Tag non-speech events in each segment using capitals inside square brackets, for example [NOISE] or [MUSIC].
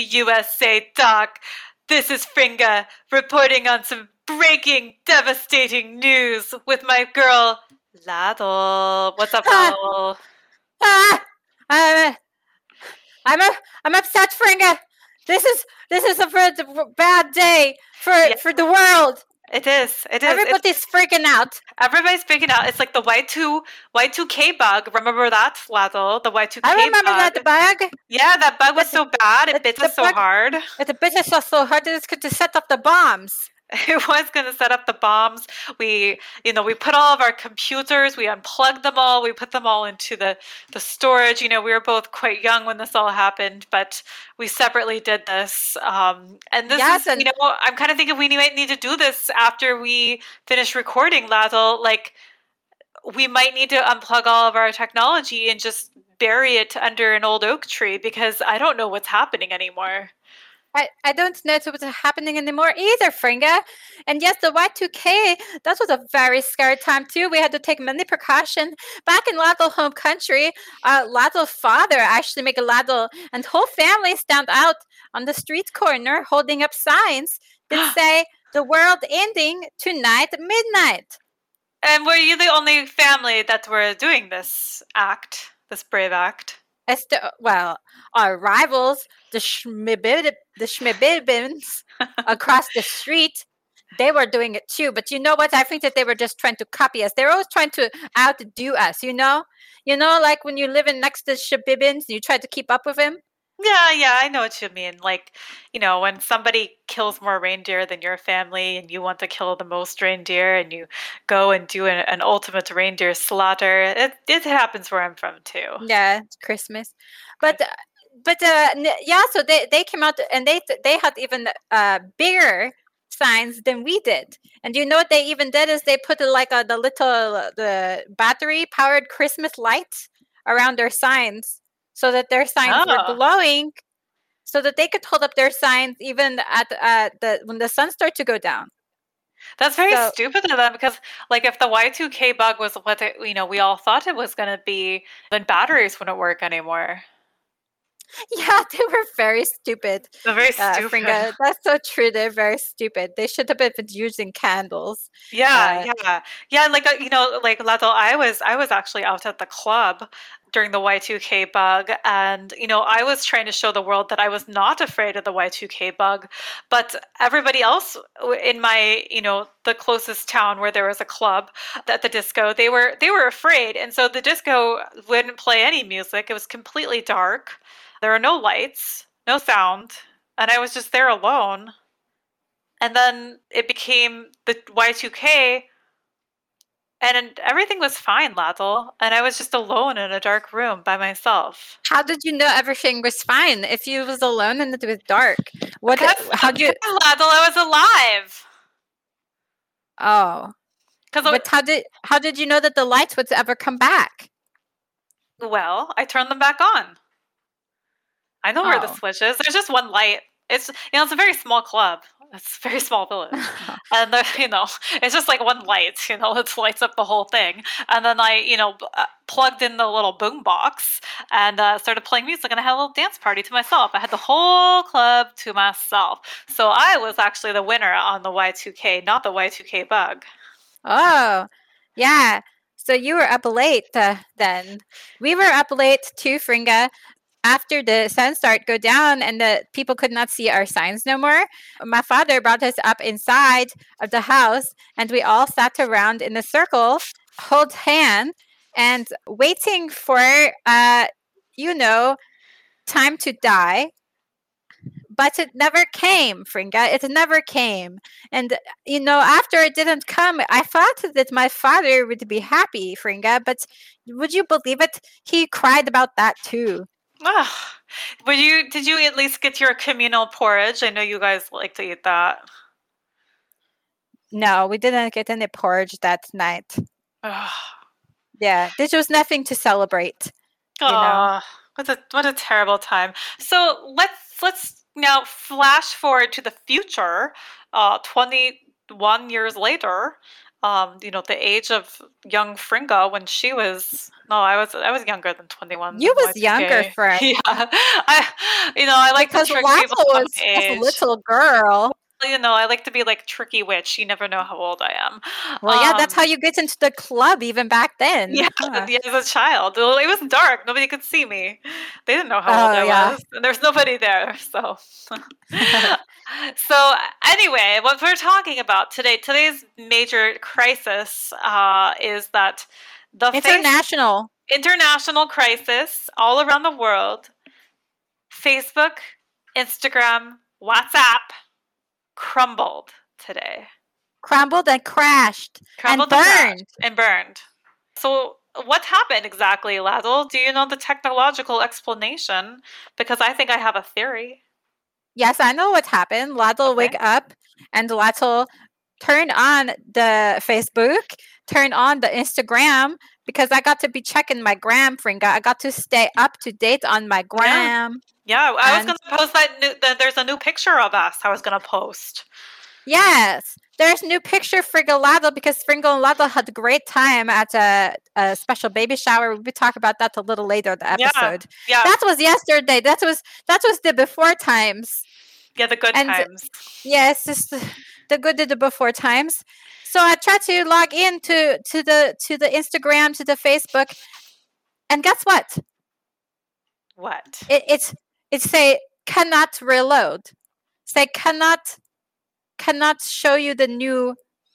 to USA Talk. This is Fringa reporting on some breaking, devastating news with my girl Ladle. What's up, Ah. Ah, I'm, I'm, a, I'm upset, Fringa. This is this is a v- bad day for Yeah. for the world. It is. It is. It's- Everybody's freaking out. everybody's freaking out. It's like the Y two Y two K bug. Remember that, Ladle? The Y two K I remember bug. that bug. Yeah, that bug was so bad. It bit us so hard. The business was so hard that it's good to set off the bombs. [LAUGHS] it was going to set up the bombs. We you know we put all of our computers we unplugged them all we put them all into the the storage. You know we were both quite young when this all happened but we separately did this um and this Yes, is and- you know i'm kind of thinking we might need to do this after we finish recording lazel like we might need to unplug all of our technology and just bury it under an old oak tree because i don't know what's happening anymore I, I don't know what's happening anymore either, Fringa. And yes, the Y2K, that was a very scary time too. We had to take many precautions. Back in Ladle home country, uh, Ladle's father actually make a Ladle and whole family stand out on the street corner holding up signs that [GASPS] say, the world ending tonight at midnight. And were you the only family that were doing this act, this brave act? The, well, our rivals, the Schmibid, the Schmibibins across the street, they were doing it too. But you know what? I think that they were just trying to copy us. They're always trying to outdo us, you know? You know, like when you're living next to Schmibibins, you try to keep up with him. Yeah, yeah, I know what you mean. Like, you know, when somebody kills more reindeer than your family and you want to kill the most reindeer and you go and do an, an ultimate reindeer slaughter, it, it happens where I'm from too. Yeah, it's Christmas. But uh, but uh, yeah, so they, they came out and they they had even uh, bigger signs than we did. And you know what they even did is they put uh, like a, the little uh, the battery powered Christmas lights around their signs so that their signs Oh. were glowing, so that they could hold up their signs even at uh, the when the sun starts to go down. That's very So- stupid of them because, like, if the Y2K bug was what it, you know we all thought it was going to be, then batteries wouldn't work anymore. Yeah, [LAUGHS] they were very stupid. They're very Uh, stupid. Fringa, that's so true. They're very stupid. They should have been using candles. Yeah, Uh, yeah, yeah. Like uh, you know, like Lato, I was I was actually out at the club during the Y2K bug, and you know, I was trying to show the world that I was not afraid of the Y2K bug, but everybody else in my you know the closest town where there was a club at the disco, they were they were afraid, and so the disco wouldn't play any music. It was completely dark. There were no lights, no sound, and I was just there alone. And then it became the Y2K, and everything was fine, Laddle. And I was just alone in a dark room by myself. How did you know everything was fine if you was alone and it was dark? What? Because- How do you? [LAUGHS] Laddle, I was alive. Oh, Because, but how did how did you know that the lights would ever come back? well, I turned them back on. I know where the Oh. switch is. There's just one light. It's you know it's a very small club. It's a very small village. [LAUGHS] and the, [LAUGHS] you know it's just like one light [LAUGHS] you know it lights up the whole thing and then i you know uh, plugged in the little boom box and uh, started playing music and i had a little dance party to myself i had the whole club to myself so i was actually the winner on the y2k not the y2k bug Oh, yeah. So you were up late uh, then. We were up late too, Fringa. After the sun started go down and the people could not see our signs no more, my father brought us up inside of the house and we all sat around in a circle, hold hand, and waiting for uh, you know, time to die. but it never came, Fringa. It never came. And, you know, after it didn't come, I thought that my father would be happy, Fringa, but would you believe it? He cried about that too. Ugh. Would you? Did you at least get your communal porridge? I know you guys like to eat that. No, we didn't get any porridge that night. Ugh. Yeah, there was nothing to celebrate. know. Aw, what a what a terrible time. So let's let's now flash forward to the future. Uh, twenty one years later. Um, you know, the age of young Fringa when she was no, I was I was younger than twenty one. You was younger, Fred. [LAUGHS] Yeah, I you know I like Because to trick Lazo people about was a little girl. You know, I like to be like tricky witch. You never know how old I am. Well, yeah, that's Um, how you get into the club even back then. Yeah, Huh. yeah, as a child. Well, it was dark. Nobody could see me. They didn't know how old Oh, I yeah. was. And there's nobody there. So [LAUGHS] [LAUGHS] So anyway, what we're talking about today, today's major crisis uh, is that the face- International. international crisis all around the world, Facebook, Instagram, WhatsApp crumbled today. Crumbled and crashed Crumbled and burned. and burned. So, what happened exactly, Laddle? Do you know the technological explanation? Because I think I have a theory. Yes, I know what happened. Lato will wake up and will turn on the Facebook, turn on the Instagram because I got to be checking my gram, Fringa. I got to stay up to date on my gram. Yeah, I was going to post that. New, that there's a new picture of us. I was going to post. Yes, there's new picture for Galado because Fringo and Lado had a great time at a, a special baby shower. We'll talk about that a little later in the episode. Yeah, yeah. That was yesterday. That was that was the before times. yeah, the good and- times. Yes, it's the, the good the before times. So I tried to log in to, to the to the Instagram, to the Facebook, and guess what? What? It, it's it say cannot reload. Say cannot cannot show you the new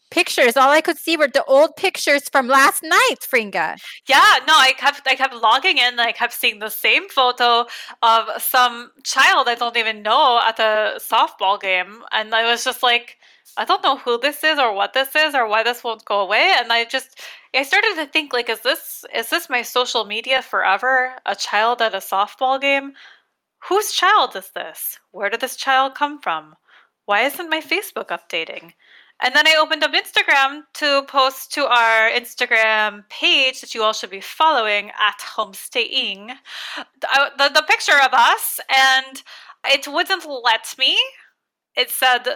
pictures. All I could see were the old pictures from last night, Fringa. Yeah, no, I kept I kept logging in. and I kept seeing the same photo of some child I don't even know at a softball game, and I was just like, I don't know who this is or what this is or why this won't go away. And I just I started to think like, is this is this my social media forever? A child at a softball game? Whose child is this? Where did this child come from? Why isn't my Facebook updating? And then I opened up Instagram to post to our Instagram page that you all should be following at homestaying. The, the, the picture of us, and it wouldn't let me. It said,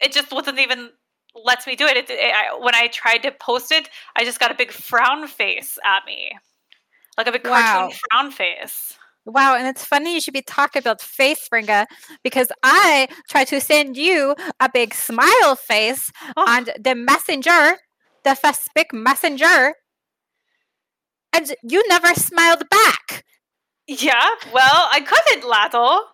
it just wouldn't even let me do it. it, it I, when I tried to post it, I just got a big frown face at me. Like a big Wow. cartoon frown face. Wow, and it's funny you should be talking about face, Fringa, because I tried to send you a big smile face Oh. on the messenger, the Facebook messenger, and you never smiled back. Yeah, well, I couldn't, Laddle.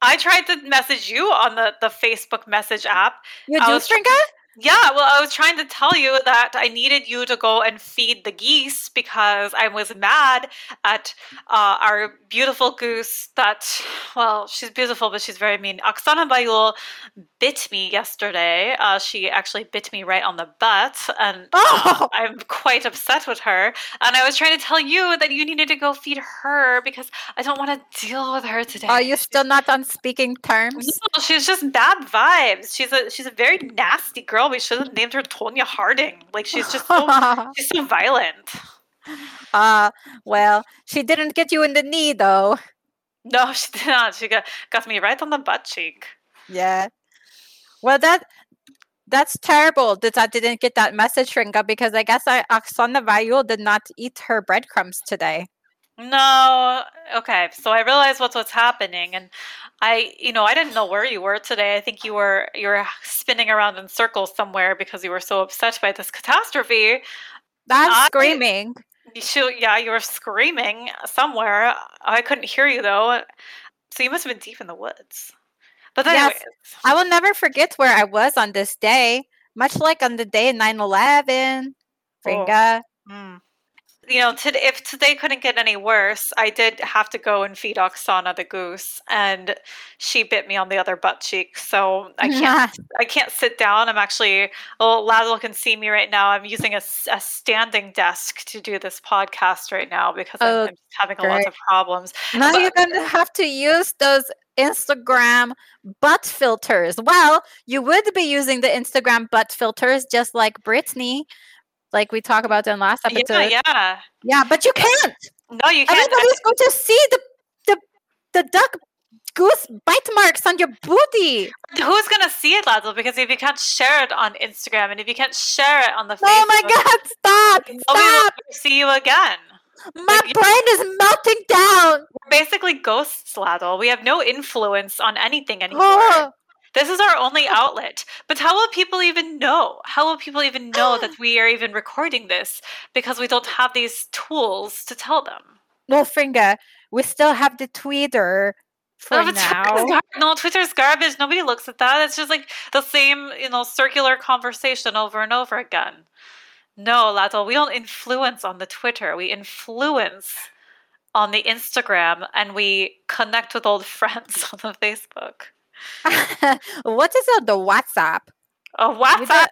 I tried to message you on the, the Facebook message app. You I do, was tr- Fringa? Yeah, well, I was trying to tell you that I needed you to go and feed the geese because I was mad at uh, our beautiful goose that, well, she's beautiful, but she's very mean. Oksana Baiul bit me yesterday. Uh, she actually bit me right on the butt, and [LAUGHS] Oh. I'm quite upset with her. And I was trying to tell you that you needed to go feed her because I don't want to deal with her today. Are you still not on speaking terms? No, she's just bad vibes. She's a she's a very nasty girl. We should have named her Tonya Harding. Like she's just so [LAUGHS] she's so violent. uh, well, she didn't get you in the knee, though. No, [LAUGHS] she did not. She got got me right on the butt cheek. Yeah. Well, that that's terrible that I didn't get that message, Fringa, because I guess I, Oksana Baiul did not eat her breadcrumbs today. No, okay. So I realized what's what's happening, and I, you know, I didn't know where you were today. I think you were you were [LAUGHS] spinning around in circles somewhere because you were so upset by this catastrophe. I'm I- screaming. You yeah, you were screaming somewhere. I couldn't hear you though. So you must have been deep in the woods. But Yes. I will never forget where I was on this day, much like on the day 9 11. Fringa. mm. You know, today, if today couldn't get any worse, I did have to go and feed Oksana the goose, and she bit me on the other butt cheek. So I [LAUGHS] can't, I can't sit down. I'm actually, well, Laszlo can see me right now. I'm using a standing desk to do this podcast right now because Oh, I'm, I'm having a lot of problems. Now But- you're going to have to use those Instagram butt filters. Well, you would be using the Instagram butt filters just like Brittany, like we talked about in last episode. Yeah, yeah. Yeah, but you can't. No, you can't. Everybody's going to see the the the duck goose bite marks on your booty. Who's gonna see it, Laszlo? Because if you can't share it on Instagram and if you can't share it on the Facebook, Oh my god, stop! Stop! see you again. My you- brain is melting down. We're basically ghosts, Laszlo. We have no influence on anything anymore. Oh, This is our only outlet. But how will people even know? How will people even know that [GASPS] we are even recording this? Because we don't have these tools to tell them. well, Fringa, we still have the tweeter for No, now. Twitter's gar- no, Twitter's garbage. Nobody looks at that. It's just like the same, you know, circular conversation over and over again. No, Lato, we don't influence on the Twitter. We influence on the Instagram and we connect with old [LAUGHS] friends on the Facebook. [LAUGHS] what is on the WhatsApp? Oh, WhatsApp.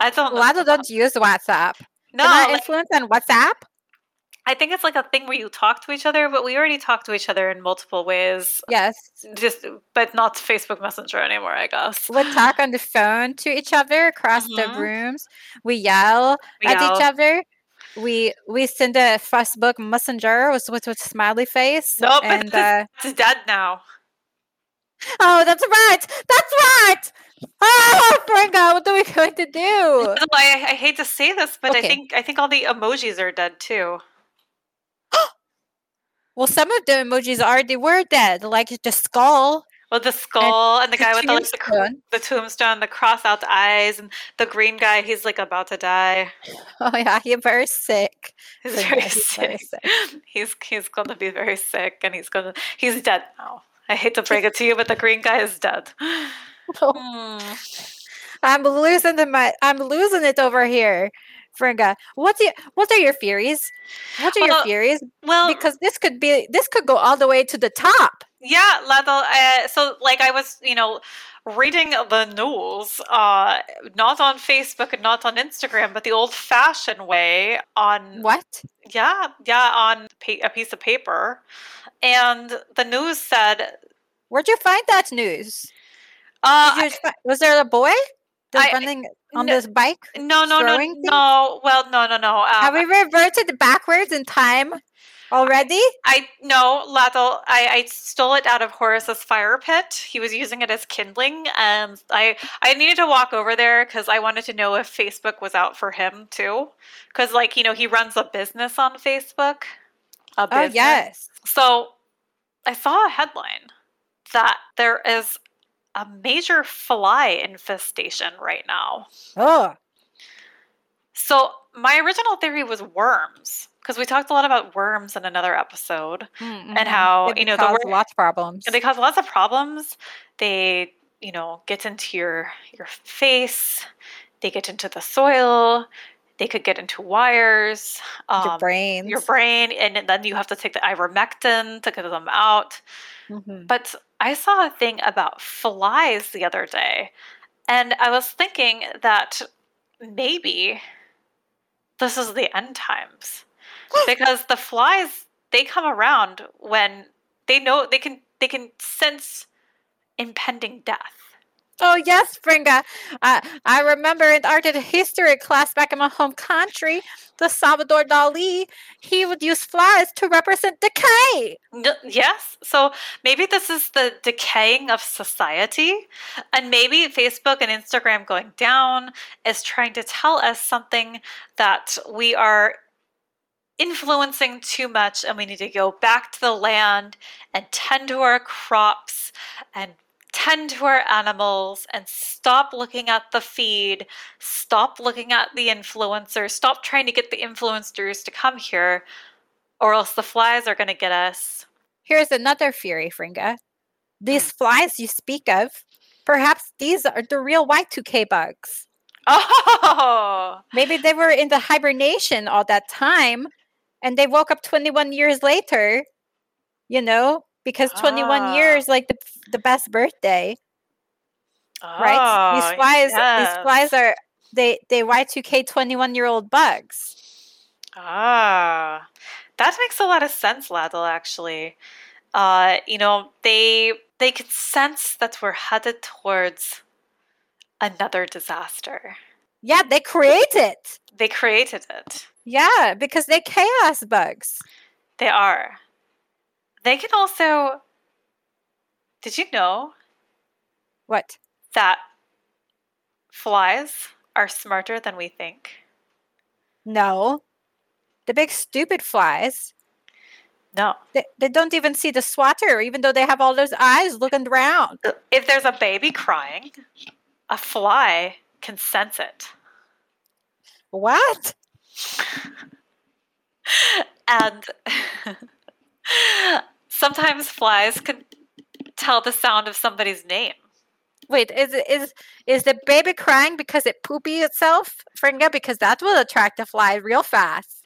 I don't know. Lado don't use WhatsApp. no, Can I like, influence on WhatsApp? I think it's like a thing where you talk to each other, but we already talk to each other in multiple ways. Yes. Just, but not Facebook Messenger anymore, I guess. We talk on the phone to each other across Mhm. the rooms. We yell We at each other. We we send a Facebook messenger with with, with smiley face. Nope, [LAUGHS] and uh, It's dead now. Oh, that's right, that's right. Oh, Fringa, what are we going to do? Although oh, I, I hate to say this, but I think I think all the emojis are dead too. [GASPS] Well, some of the emojis already were dead, like the skull, Well, the skull and, the guy with the, like, the, the tombstone, the cross out eyes, and the green guy. He's like about to die. [LAUGHS] Oh yeah, he's very sick. He's very he's [LAUGHS] very sick. He's he's going to be very sick, and he's gonna he's dead now. [LAUGHS] I hate to break it to you, but the green guy is dead. [LAUGHS] Hmm. I'm losing the my I'm losing it over here, Fringa. What's your what are your theories? What are your Well, theories? Well, Because this could be this could go all the way to the top. Yeah, Lado. Uh, so, like, I was, you know, reading the news, uh, not on Facebook and not on Instagram, but the old-fashioned way on What? yeah, yeah, on pa- a piece of paper, and the news said, Where'd you find that news? uh, you was there a boy I- running on no- this bike? no, no, no, things? no. Well, no, no, no. Um, Have we reverted backwards in time already? I no, Lato. I, I stole it out of Horace's fire pit. He was using it as kindling, and I I needed to walk over there because I wanted to know if Facebook was out for him too. Because like you know he runs a business on Facebook. A Oh business. yes. So I saw a headline that there is a major fly infestation right now. Oh. So my original theory was worms because we talked a lot about worms in another episode. and how, you know, the cause lots of problems. They cause lots of problems. They, you know, get into your your face. They get into the soil. They could get into wires. your Um, brains. your brain, and then you have to take the ivermectin to get them out. Mhm. But I saw a thing about flies the other day, and I was thinking that maybe this is the end times because the flies they come around when they know they can they can sense impending death. Oh yes, Fringa. Uh, I remember in art and history class back in my home country, the Salvador Dali, he would use flies to represent decay. Yes. So maybe this is the decaying of society. And maybe Facebook and Instagram going down is trying to tell us something that we are influencing too much and we need to go back to the land and tend to our crops and tend to our animals and stop looking at the feed, stop looking at the influencers, stop trying to get the influencers to come here, or else the flies are going to get us. Here's another fury, Fringa. These Hmm. flies you speak of, perhaps these are the real Y2K bugs. [LAUGHS] Oh, Maybe they were in the hibernation all that time and they woke up 21 years later, you know, because 21 Ah. years like the the best birthday, right? These Oh, flies yes. these flies are they they Y2K 21 year old bugs. Ah, that makes a lot of sense, Ladle. Actually, uh, you know, they they could sense that we're headed towards another disaster. Yeah, they create it. They created it. Yeah, because they chaos bugs. They are. They can also. Did you know What? that flies are smarter than we think? No. The big stupid flies. No. They, they don't even see the swatter, even though they have all those eyes looking around. Uh, if there's a baby crying, a fly can sense it. What? And [LAUGHS] sometimes flies can tell the sound of somebody's name. Wait, is is is the baby crying because it poopy itself, Fringa? Because that will attract a fly real fast.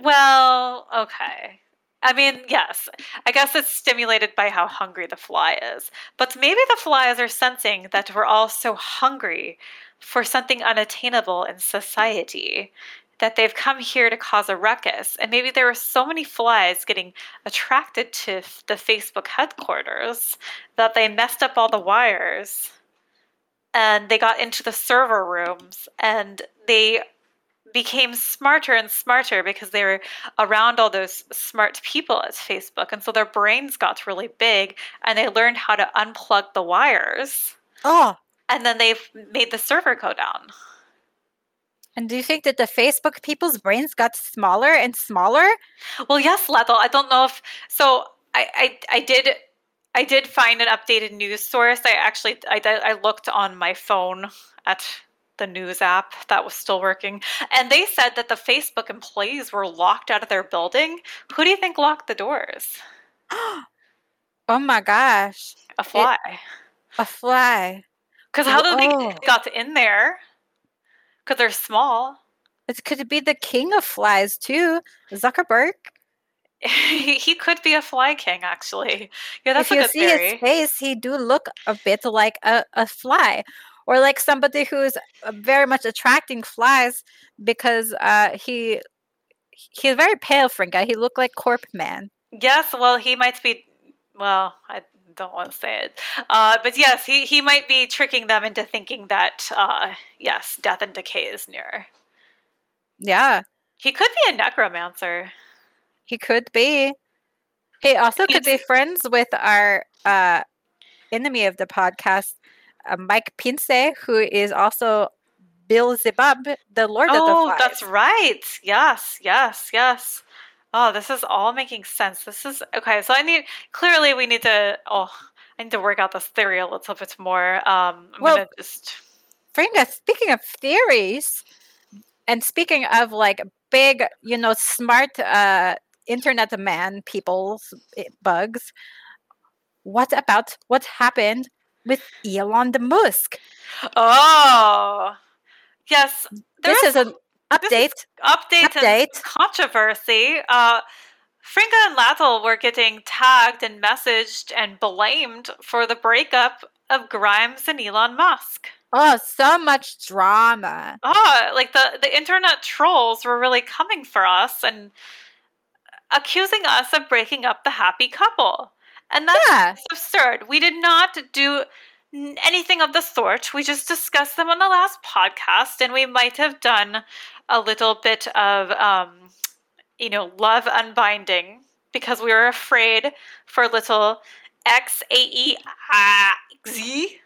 Well, okay. I mean, yes. I guess it's stimulated by how hungry the fly is. But maybe the flies are sensing that we're all so hungry for something unattainable in society that they've come here to cause a ruckus. And maybe there were so many flies getting attracted to the Facebook headquarters that they messed up all the wires and they got into the server rooms and they became smarter and smarter because they were around all those smart people at Facebook. And so their brains got really big and they learned how to unplug the wires. Oh, And then they've made the server go down. and do you think that the Facebook people's brains got smaller and smaller? Well, yes, Lethal. I don't know if so. I, I I did I did find an updated news source. I actually I I looked on my phone at the news app that was still working, and they said that the Facebook employees were locked out of their building. Who do you think locked the doors? [GASPS] Oh my gosh, A fly. a fly. Because how did they Oh. got in there? Because they're small. It could be the king of flies too, Zuckerberg. [LAUGHS] he could be a fly king, actually. Yeah, that's if a you see theory. his face, he do look a bit like a, a fly, or like somebody who's uh, very much attracting flies because uh, he he's very pale, Fringa. He looked like Corp Man. Yes, well, he might be. Well, I don't want to say it, uh, but yes, he he might be tricking them into thinking that uh, yes, death and decay is near. Yeah, He could be a necromancer. he could be. He also could be friends with our uh, enemy of the podcast, uh, Mike Pence, who is also Beelzebub, the Lord of the Flies. Oh, that's right. Yes, yes, yes. Oh, this is all making sense. This is okay. So I need clearly we need to. Oh, I need to work out this theory a little bit more. Um, I'm Well, gonna just. Fringa, speaking of theories, and speaking of like big, you know, smart uh, internet man people's eh, bugs, what about what happened with Elon the Musk? Oh, yes. There This is is is update. update, Update. controversy. Uh, Fringa and Lathel were getting tagged and messaged and blamed for the breakup of Grimes and Elon Musk. Oh, so much drama. Oh, like the the internet trolls were really coming for us and accusing us of breaking up the happy couple. And that's Yeah. absurd. We did not do anything of the sort. We just discussed them on the last podcast, and we might have done a little bit of, um, you know, love unbinding because we were afraid for little X A E I Z.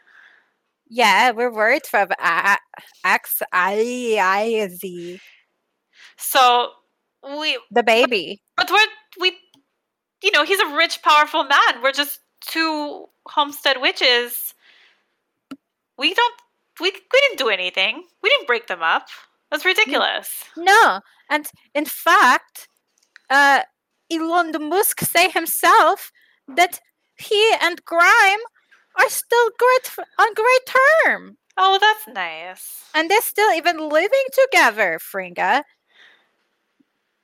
Yeah, we're worried from uh, X I I Z, So we, the baby. but we're we, you know, he's a rich, powerful man. We're just two homestead witches. We don't. We we didn't do anything. We didn't break them up. That's ridiculous. No, and in fact, uh, Elon Musk say himself that he and Grime are still great on great term. Oh, that's nice. and they're still even living together, Fringa.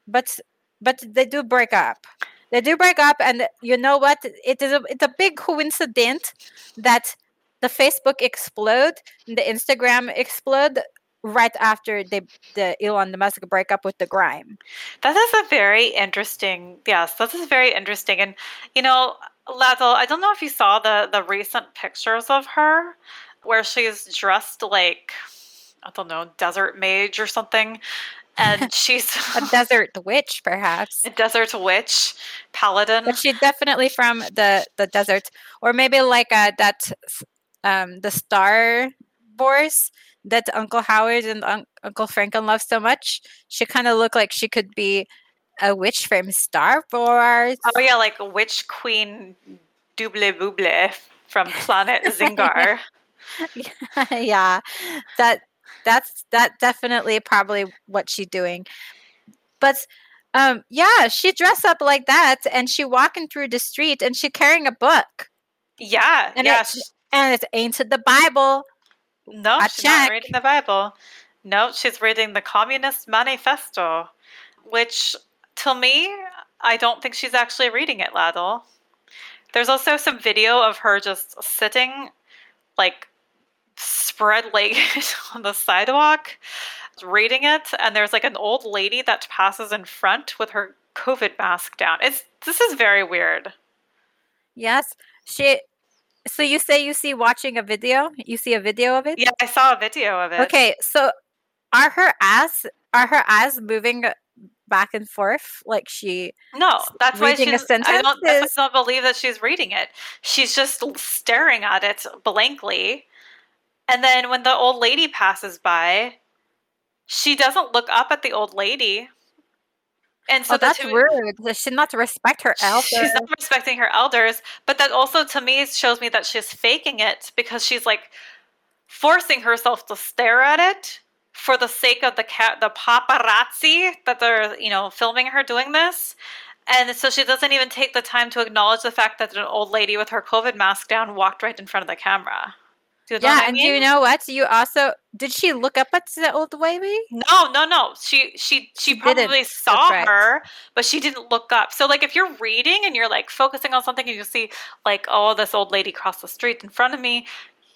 But but they do break up. They do break up, and you know what? It is a it's a big coincidence that the Facebook explode and the Instagram explode right after they the Elon Musk break up with the grime. That is a very interesting. Yes, this is very interesting. And you know, Lazel, I don't know if you saw the the recent pictures of her where she's dressed like I don't know, desert mage or something. And [LAUGHS] she's A desert witch, perhaps. [LAUGHS] a desert witch, paladin. But she's definitely from the the desert, or maybe like uh, that um the Star Wars that Uncle Howard and Un- Uncle Franken love so much. She kind of looked like she could be a witch from Star Wars. Oh yeah, like witch queen double bouble from planet [LAUGHS] Zingar. [LAUGHS] yeah, that that's that definitely probably what she's doing. But um, yeah, she dressed up like that, and she walking through the street, and she carrying a book, yeah, And yeah. it- and it's ancient the Bible. no, I she's not reading the Bible. No, she's reading the Communist Manifesto, which to me, I don't think she's actually reading it, Ladle. There's also some video of her just sitting, like spread legged [LAUGHS] on the sidewalk, reading it, and there's like an old lady that passes in front with her COVID mask down. It's this is very weird. Yes, she. So you say you see watching a video? You see a video of it? Yeah, I saw a video of it. Okay, so are her eyes are her eyes moving back and forth like she? No, that's why reading a she's. I don't. That's why sentence I don't believe that she's reading it. She's just staring at it blankly, and then when the old lady passes by, she doesn't look up at the old lady, and oh, so oh, that's two- rude. Does she not respect her elder? She's not respecting her elders, but that also to me shows me that she's faking it because she's like forcing herself to stare at it for the sake of the cat, the paparazzi that they're you know filming her doing this. And so she doesn't even take the time to acknowledge the fact that an old lady with her COVID mask down walked right in front of the camera. Do yeah, I and mean? you know what? You also did she look up at the old lady? No, no, no. She she she She probably saw right. her, but she didn't look up. So like if you're reading and you're like focusing on something and you see like oh this old lady crossed the street in front of me,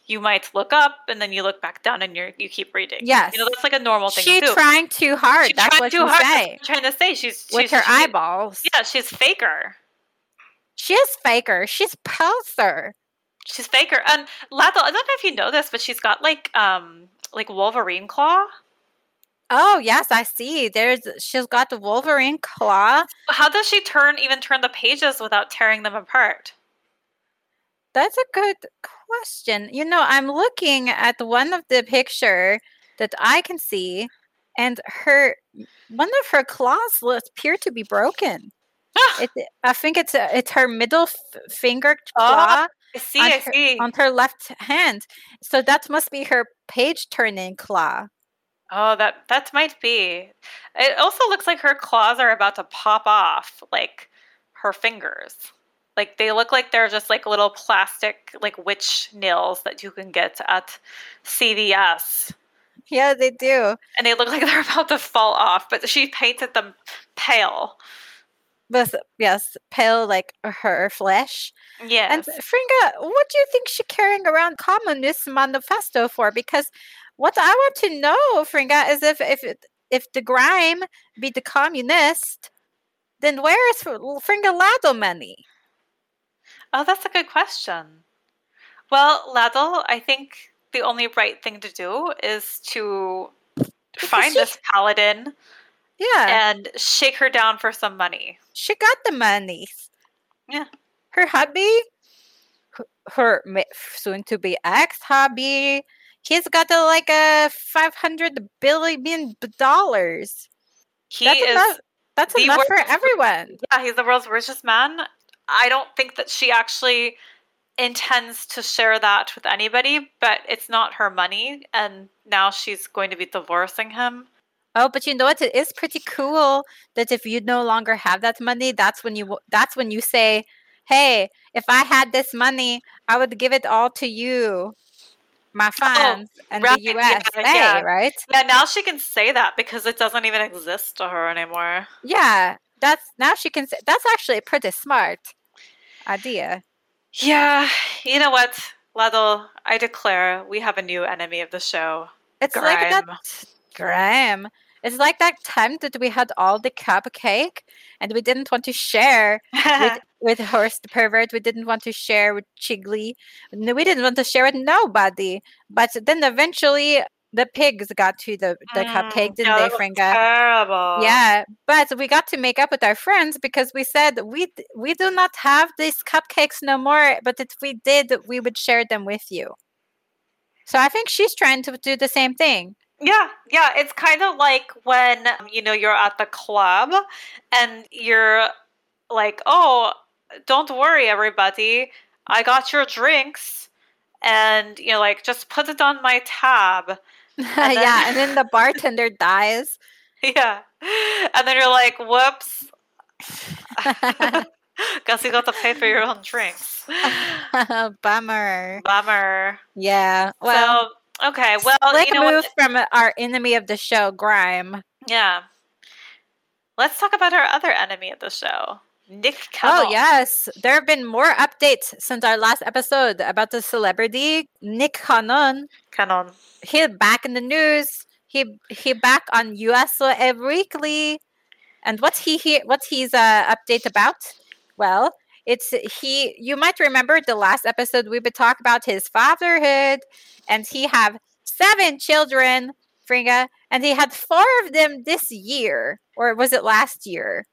you might look up and then you look back down and you you keep reading. Yes. You know that's like a normal thing She to trying too hard. She's That's trying what too hard. That's say. what I'm trying to say she's With she's, her she- eyeballs. Yeah, she's faker. She is faker. She's poser. She's faker. And Lato, I don't know if you know this, but she's got like um like Wolverine claw. Oh yes, I see. There's she's got the Wolverine claw. How does she turn even turn the pages without tearing them apart? That's a good question. You know, I'm looking at one of the picture that I can see, and her one of her claws appear to be broken. [LAUGHS] It, I think it's a, it's her middle f- finger claw I see, on I her- see. on her left hand. So that must be her page turning claw. Oh, that that might be. It also looks like her claws are about to pop off, like her fingers. Like they look like they're just like little plastic, like witch nails that you can get at CVS, Yeah, they do. and they look like [LAUGHS] they're about to fall off. But she painted them pale. But yes, pale like her flesh. Yeah. And Fringa, what do you think she's carrying around Communist Manifesto for? Because what I want to know, Fringa, is if if if the grime be the communist, then where is Fr- Fringa Lado money? oh, that's a good question. Well, Ladle, I think the only right thing to do is to find she- this paladin Yeah, and shake her down for some money. she got the money. Yeah. Her hubby, her soon to be ex hubby, he's got a, like a five hundred billion dollars. He That's is enough. That's enough for everyone. Yeah, he's the world's richest man. I don't think that she actually intends to share that with anybody, but it's not her money, and now she's going to be divorcing him. Oh, but you know what? It is pretty cool that if you no longer have that money, that's when you that's when you say, "Hey, if I had this money, I would give it all to you, my oh, fans and right, the yeah, USA, yeah. right? Yeah, now she can say that because it doesn't even exist to her anymore. Yeah, that's now she can say that's actually a pretty smart idea. Yeah, you know what, Ladle? I declare we have a new enemy of the show. It's like that Grime. Graham. It's like that time that we had all the cupcake and we didn't want to share with, [LAUGHS] with Horst the pervert. We didn't want to share with Chigley. We didn't want to share with nobody. But then eventually the pigs got to the, the Mm, cupcake, didn't they, Fringa? Terrible. Yeah, but we got to make up with our friends because we said we we do not have these cupcakes no more. But if we did, we would share them with you. So I think she's trying to do the same thing. Yeah, yeah. It's kind of like when um, you know you're at the club and you're like, "Oh, don't worry, everybody. I got your drinks." And you're like, just put it on my tab. [LAUGHS] then- yeah, and then the bartender dies. [LAUGHS] Yeah. And then you're like, whoops. [LAUGHS] Guess you got to pay for your own drinks. Bummer. Bummer. Yeah. Well, so, okay. Well, like you know move what? from our enemy of the show, Grime. Yeah. Let's talk about our other enemy of the show, Nick Oh yes, there have been more updates since our last episode about the celebrity Nick Cannon. Cannon. He's back in the news. He he back on USA every Weekly. And what's he here? What's his uh, update about? Well, it's he. You might remember the last episode we would talk about his fatherhood, and he have seven children, Fringa, and he had four of them this year, or was it last year?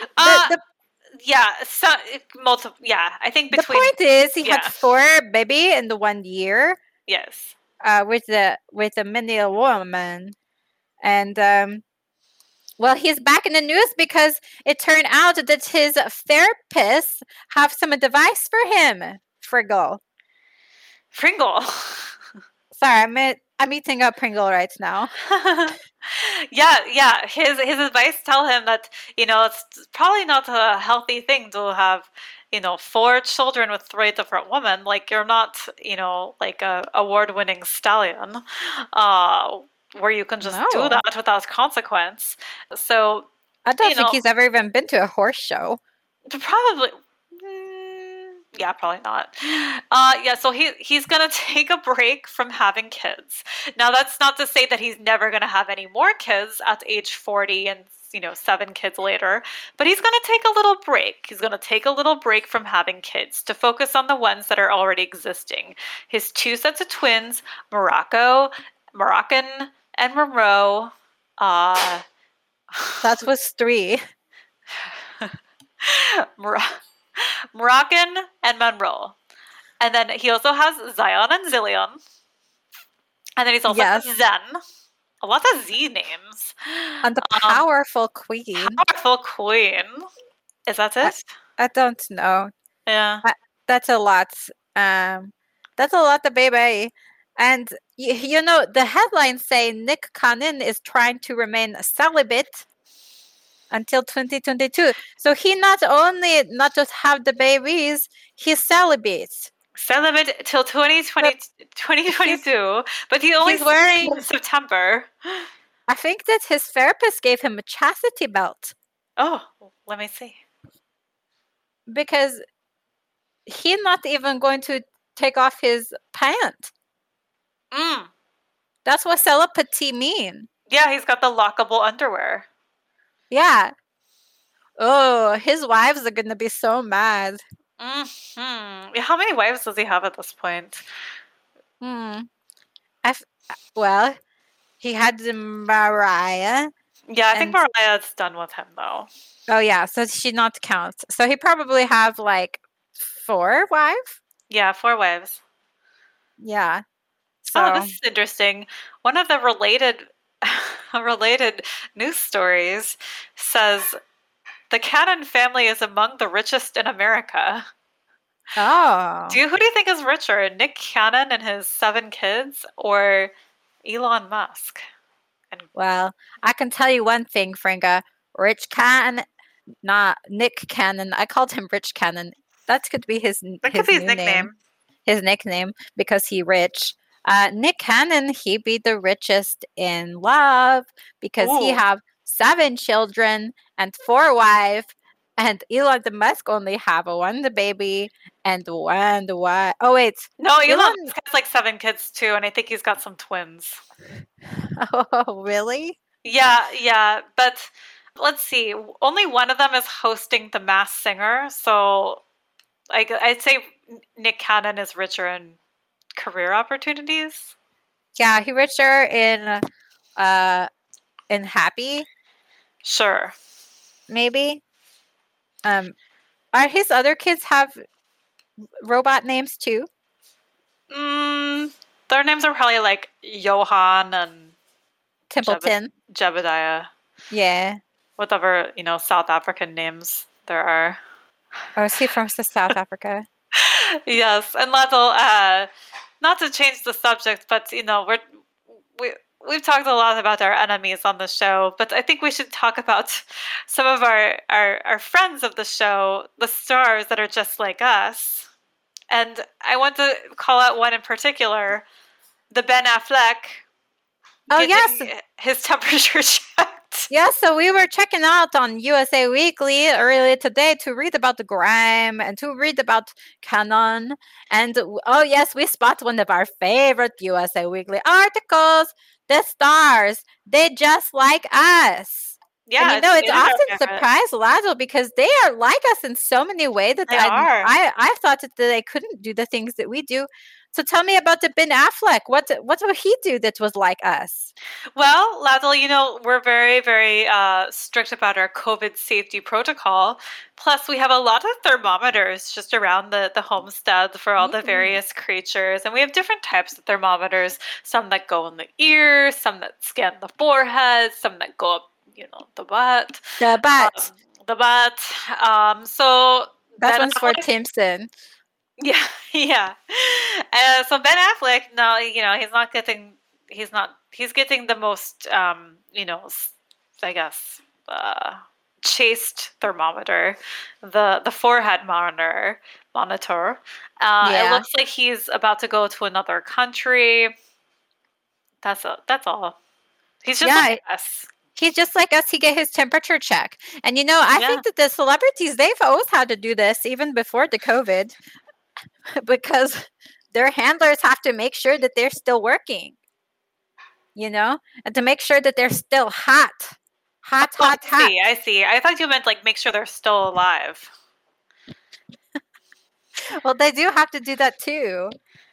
The, Uh, the, yeah. So, multiple. Yeah. I think the point is, he had four baby in the one year, yes. uh, with the with a mini woman, and um, well, he's back in the news because it turned out that his therapist have some advice for him. Friggle. Pringle. Sorry, I'm e- I'm eating a Pringle right now. [LAUGHS] yeah, yeah. His his advice tell him that you know it's probably not a healthy thing to have you know four children with three different women. Like you're not you know like a award winning stallion, uh, where you can just No. do that without consequence. So I don't think know- he's ever even been to a horse show. probably. mm, Yeah, probably not. Uh, yeah, so he he's gonna [LAUGHS] take a break from having kids. Now, that's not to say that he's never gonna have any more kids at age forty and you know seven kids later, but he's gonna take a little break. He's gonna take a little break from having kids to focus on the ones that are already existing. His two sets of twins, Morocco, Moroccan, and Monroe. Uh, That was three. [LAUGHS] Mor- Moroccan and Monroe. And then he also has Zion and Zillion. And then he's also Yes. Zen. A lot of Z names. And the Um, powerful queen. Powerful queen. Is that it? I don't know. Yeah. That's a lot. Um, that's a lot of baby. And you, you know, the headlines say Nick Cannon is trying to remain a celibate until 2022. So he not only not just have the babies, he celibates. Celibate till 2020, 2022, but he only He's wearing- in September. I think that his therapist gave him a chastity belt Oh, let me see. because he's not even going to take off his pants. Mm. That's what celibacy mean. Yeah, he's got the lockable underwear. Yeah. Oh, his wives are gonna be so mad. hmm How many wives does he have at this point? Hmm. I well, he had Mariah. Yeah, I think And- Mariah's done with him though. Oh yeah, so she not count. So he probably have like four wives. Yeah, four wives. Yeah. So Oh, this is interesting. One of the related [LAUGHS] related news stories says the Cannon family is among the richest in America. oh, Do you, who do you think is richer, Nick Cannon and his seven kids, or Elon Musk? well, I can tell you one thing, Fringa. Rich Cannon, not Nick Cannon. I called him Rich Cannon. That could be his That his could be his nickname. name. His nickname because he rich. Uh, Nick Cannon, he be the richest in love because he have seven children and four wife, and Elon Musk only have one the baby and one the wife. Oh wait, No, Elon Elon- Musk has like seven kids too, and I think he's got some twins. [LAUGHS] oh really? Yeah, yeah, but let's see. Only one of them is hosting The Masked Singer, so I, I'd say Nick Cannon is richer in career opportunities. Yeah, he richer in uh in happy Sure. maybe. Um, are his other kids have robot names too? Mm, their names are probably like Johan and Templeton. Jebediah, Yeah. whatever you know South African names there are. Oh, is he from South Africa? Yes, and Laddle, uh, not to change the subject, but you know, we're we we've talked a lot about our enemies on the show, but I think we should talk about some of our our, our friends of the show, the stars that are just like us. And I want to call out one in particular, the Ben Affleck. Oh, yes. his temperature [LAUGHS] checked. [LAUGHS] Yeah, so we were checking out on USA Weekly earlier today to read about the grime and to read about Cannon. And oh, yes, we spot one of our favorite USA Weekly articles. The stars, they just like us. Yeah, and you know, it's it is often surprised Lazo because they are like us in so many ways that They I, are. I I thought that they couldn't do the things that we do. So tell me about the Ben Affleck. What what will he do that was like us? Well, Laddle, you know, we're very, very uh, strict about our COVID safety protocol. Plus, we have a lot of thermometers just around the, the homestead for all the Mm. various creatures. And we have different types of thermometers some that go in the ear, some that scan the forehead, some that go up, you know, the butt. The butt. um, the butt. Um, so that one's for Timson. Yeah, [LAUGHS] yeah. Uh, so Ben Affleck, no, you know, he's not getting, he's not, he's getting the most, um, you know, I guess, uh, chaste thermometer, the the forehead monitor monitor. Uh, It looks like he's about to go to another country. That's a, that's all. He's just Yeah, like us. He's just like us. He get his temperature check, and you know, I Yeah. think that the celebrities they've always had to do this even before the COVID, [LAUGHS] because their handlers have to make sure that they're still working. You know, and to make sure that they're still hot, hot, Oh, hot, I hot. see. I see. I thought you meant like make sure they're still alive. [LAUGHS] Well, they do have to do that too,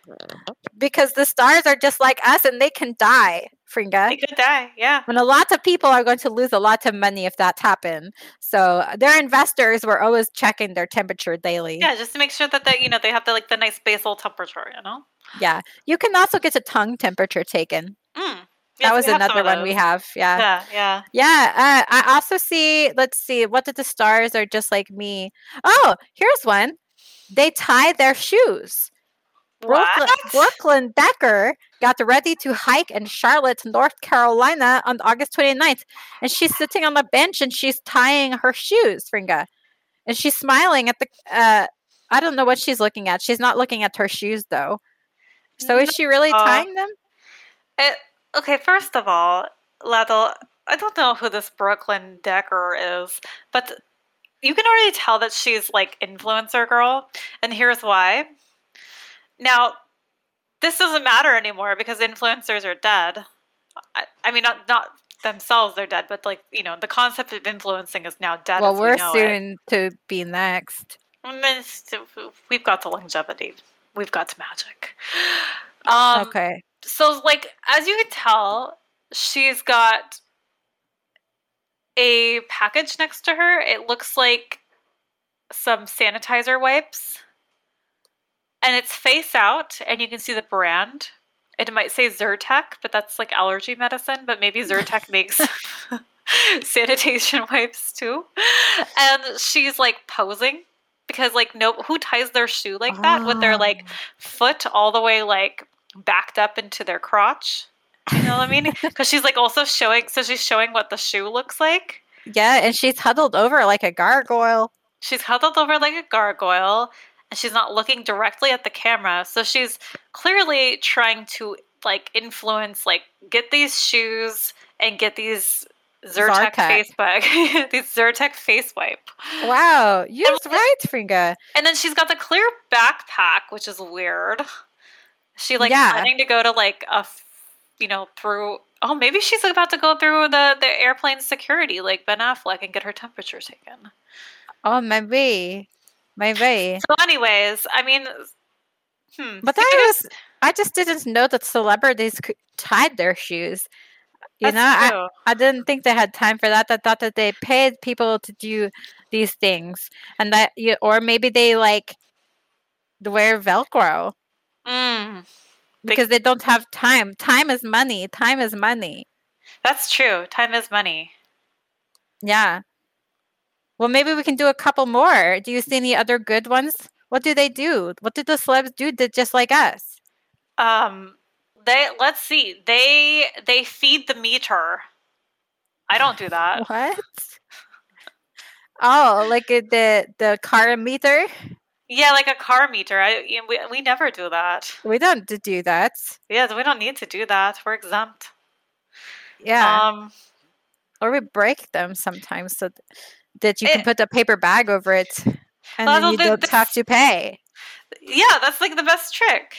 uh-huh. because the stars are just like us, and they can die, Fringa. They could die. Yeah. And a lot of people are going to lose a lot of money if that's happened. So their investors were always checking their temperature daily. Yeah, just to make sure that they, you know, they have the like the nice basal temperature. You know. Yeah. You can also get a tongue temperature taken. Mm. that was we have some another one we have. Yeah. Yeah, yeah. Yeah. Uh, I also see, let's see, what did the stars are just like me? Oh, here's one. They tie their shoes. Brooklyn, Brooklyn Decker got ready to hike in Charlotte, North Carolina on August 29th. And she's sitting on the bench and she's tying her shoes, Fringa. And she's smiling at the, uh, I don't know what she's looking at. She's not looking at her shoes though. So is she really tying them? It, okay, first of all, Laddle, I don't know who this Brooklyn Decker is, but you can already tell that she's like influencer girl, and here's why. Now, this doesn't matter anymore because influencers are dead. I, I mean, not not themselves they're dead, but like you know, the concept of influencing is now dead. Well, we're we know it. soon to be next. I mean, it's- We've got to longevity. We've got to magic. Um, okay. so like as you can tell she's got a package next to her it looks like some sanitizer wipes and it's face out and you can see the brand it might say zyrtec but that's like allergy medicine but maybe zyrtec [LAUGHS] makes [LAUGHS] sanitation wipes too and she's like posing because like no who ties their shoe like that with their like Oh. foot all the way like backed up into their crotch. You know what I mean? [LAUGHS] Because she's like also showing, so she's showing what the shoe looks like. Yeah, and she's huddled over like a gargoyle. She's huddled over like a gargoyle, and she's not looking directly at the camera. So she's clearly trying to like influence, like get these shoes and get these Zyrtec, Zartec. face bag, [LAUGHS] these Zyrtec face wipe. Wow, you're right, Fringa. And then she's got the clear backpack, which is weird. She like Yeah. planning to go to like a, you know, through. Oh, maybe she's about to go through the the airplane security, like Ben Affleck, and get her temperature taken. Oh, maybe, maybe. So, anyways, I mean, hmm. But I was, I just didn't know that celebrities tied their shoes. You that's know, I, true. I didn't think they had time for that. I thought that they paid people to do these things, and that you, or maybe they like wear Velcro Mm, because they don't have time. Time is money. Time is money. that's true. Time is money. Yeah. Well, maybe we can do a couple more. Do you see any other good ones? What do they do? What did the celebs do? Did just like us? Um, they let's see. They they feed the meter. I don't do that. [LAUGHS] What? Oh, like the the car meter? Yeah, like a car meter. I we we never do that. We don't do that. Yeah, we don't need to do that. We're exempt. Yeah, Um, or we break them sometimes so th- that you can put a paper bag over it, and Well, then you don't the- have to pay. yeah, that's like the best trick.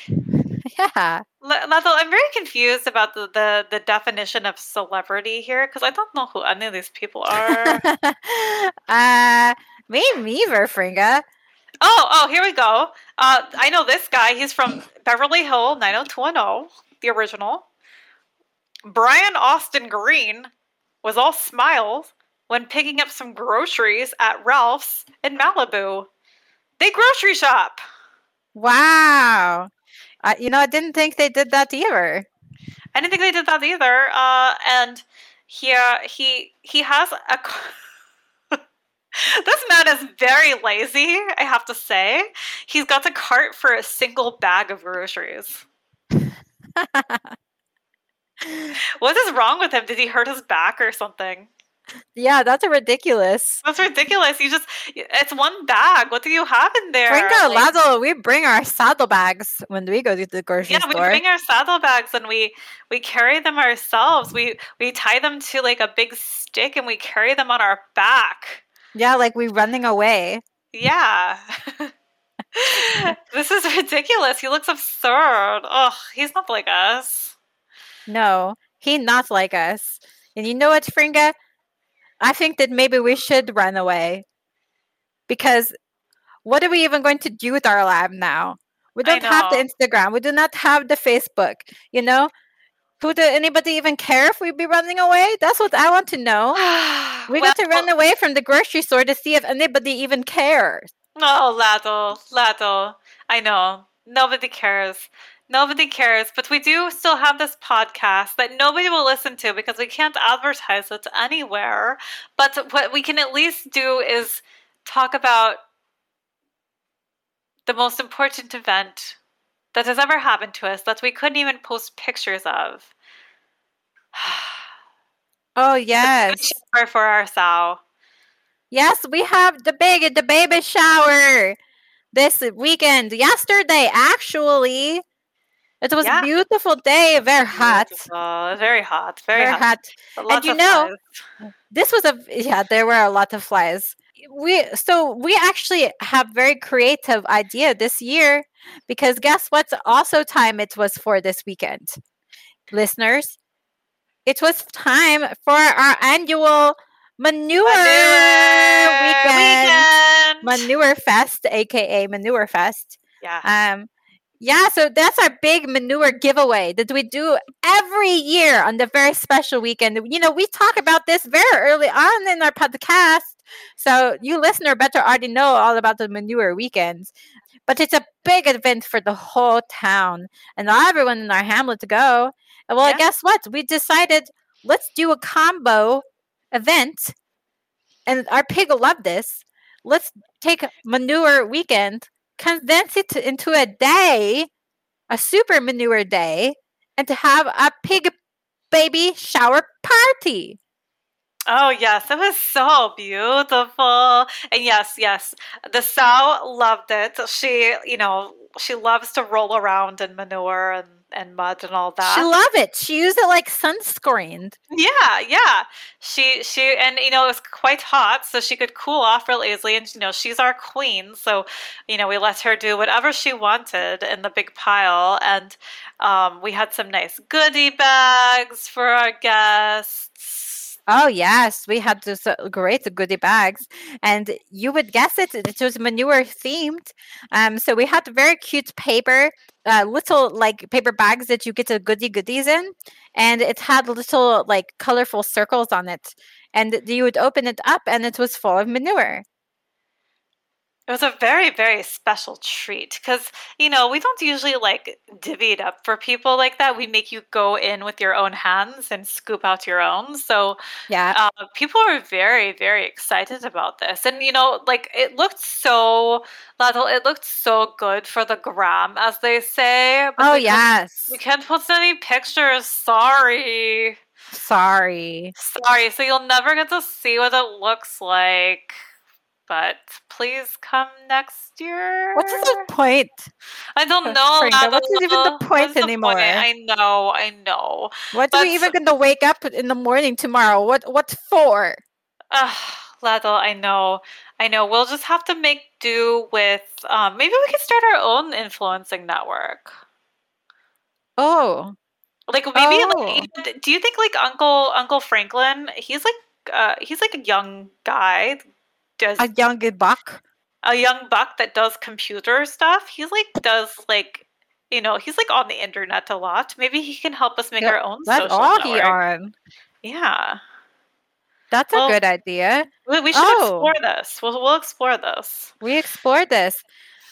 Yeah. L- I'm very confused about the, the, the definition of celebrity here because I don't know who any of these people are. [LAUGHS] uh, me neither, Fringa. oh, oh, here we go. Uh, I know this guy. He's from Beverly Hill 90210, the original. Brian Austin Green was all smiles when picking up some groceries at Ralph's in Malibu. They grocery shop. Wow. Uh, you know, I didn't think they did that either. I didn't think they did that either. Uh, and he uh, he he has a. [LAUGHS] this man is very lazy. I have to say, he's got a cart for a single bag of groceries. [LAUGHS] What is wrong with him? Did he hurt his back or something? Yeah, that's ridiculous. That's ridiculous. You just it's one bag. What do you have in there? Fringa, Like- Lazo, we bring our saddlebags when we go to the grocery yeah, we bring our saddlebags and we we carry them ourselves. We we tie them to like a big stick and we carry them on our back. yeah, like we running away. Yeah. [LAUGHS] this is ridiculous. He looks absurd. Oh, he's not like us. No, he not like us. And you know what, Fringa? I think that maybe we should run away. Because what are we even going to do with our lab now? We don't have the. Instagram. We do not have the Facebook. You know? Who do anybody even care if we be running away? That's what I want to know. [SIGHS] We got to run away from the grocery store to see if anybody even cares. Oh, Lado, Lado. I know. Nobody cares. Nobody cares. But we do still have this podcast that nobody will listen to because we can't advertise it anywhere. But what we can at least do is talk about the most important event that has ever happened to us that we couldn't even post pictures of. [SIGHS] Oh yes. for our sow. Yes, we have the big the baby shower this weekend. Yesterday, actually. It was Yeah. a beautiful day, very hot. Beautiful. Very hot. Very, Very hot. hot. Lots you know- flies. This was a yeah, there were a lot of flies. We so we actually have very creative idea this year because guess what also time it was for this weekend. Listeners, it was time for our annual manure, weekend. weekend. Manure Fest, aka Manure Fest. Yeah. Um, yeah, so that's our big manure giveaway that we do every year on the very special weekend. You know, we talk about this very early on in our podcast. So you listener better already know all about the manure weekends. But it's a big event for the whole town and everyone in our hamlet to go. And well, Yeah. guess what? We decided let's do a combo event. And our pig will love this. Let's take manure weekend condense it into a day, a super manure day, and to have a pig baby shower party. Oh yes, it was so beautiful. And yes, yes, the sow loved it. She, you know, she loves to roll around in manure and, and mud and all that. She loved it. She used it like sunscreen. Yeah, yeah. She she and you know it was quite hot, so she could cool off real easily. And you know she's our queen, so you know we let her do whatever she wanted in the big pile. And um, we had some nice goodie bags for our guests. Oh yes, we had this great goodie bags, and you would guess it. It was manure themed. Um, so we had very cute paper, uh, little like paper bags that you get the goodie goodies in, and it had little like colorful circles on it, and you would open it up, and it was full of manure. It was a very, very special treat because, you know, we don't usually like divvy it up for people like that. We make you go in with your own hands and scoop out your own. So, Yeah. uh, people were very, very excited about this. And, you know, like it looked so, Laddle, it looked so good for the gram, as they say. Oh we yes. we can't post any pictures. Sorry. Sorry. Sorry. So you'll never get to see what it looks like. But please come next year. What's the point? I don't Uh, know. Frida, what is even the point What's the anymore? I know, I know. What are we even gonna wake up in the morning tomorrow? What what for? Ugh, Laddle, I know. I know. We'll just have to make do with um maybe we could start our own influencing network. Oh, Like maybe Oh. like do you think like Uncle Uncle Franklin, he's like uh he's like a young guy does a young buck. a young buck that does computer stuff. He's like does like you know, he's like on the internet a lot. Maybe he can help us make Yeah, our own That's social all he on. Yeah. That's a good idea. We, we should Oh. explore this. We'll, we'll explore this. We explored this.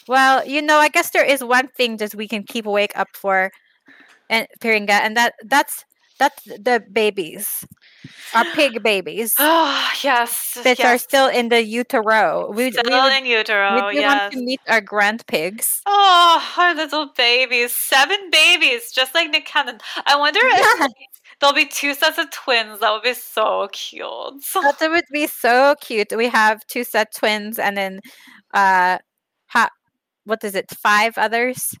Well, you know, I guess there is one thing that we can keep awake up for, and Piringa, and that that's that's the babies, our pig babies Oh, [GASPS] yes. that are still in the utero. We, we, Still would- in utero, do yes. want to meet our grand pigs. Oh, our little babies. Seven babies, just like Nick Cannon. I wonder if there'll be two sets of twins. That would be so cute. [LAUGHS] That would be so cute. We have two set twins, and then, uh, ha, what is it? Five others?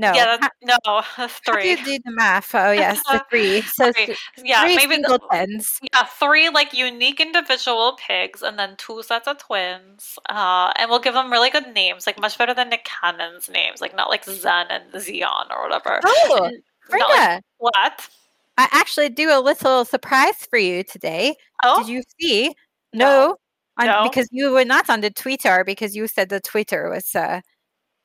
No. yeah, ha- that's, no, [LAUGHS] how do three. you do the math? Oh [LAUGHS] yes, the three. So Three. Yeah, three maybe the, singletons. yeah, three like unique individual pigs, and then two sets of twins. Uh, and we'll give them really good names, like much better than Nick Cannon's names, like not like Zen and Xeon or whatever. Oh, And not like- Frida, what? I actually do a little surprise for you today. Oh, Did you see? No. No, on- No. because you were not on the Twitter because you said the Twitter was uh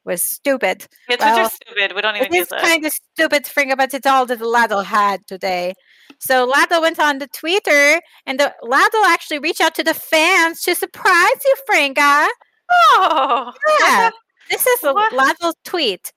was stupid. yeah, well, Twitter's stupid. We don't even It is kind of stupid thing, but it's all that Lado had today. So Lado went on the Twitter, and the Lado actually reached out to the fans to surprise you, Franga. Oh, Yeah, this is a What? Lado's tweet.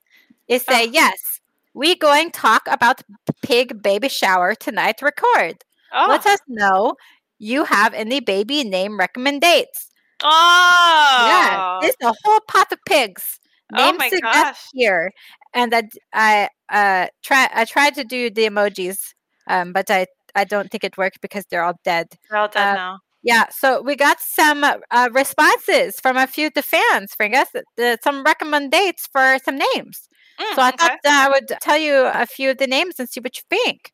It say Oh. yes. We going talk about pig baby shower tonight. Record. oh, Let us know you have any baby name recommendations. oh, Yeah, it's a whole pot of pigs. Oh Name my gosh. here, and I I uh try I tried to do the emojis, um, but I I don't think it worked because they're all dead. They're all dead uh, now. Yeah, so we got some uh, responses from a few of the fans, for us, uh, some recommendations for some names. Mm, So I okay. thought I would tell you a few of the names and see what you think.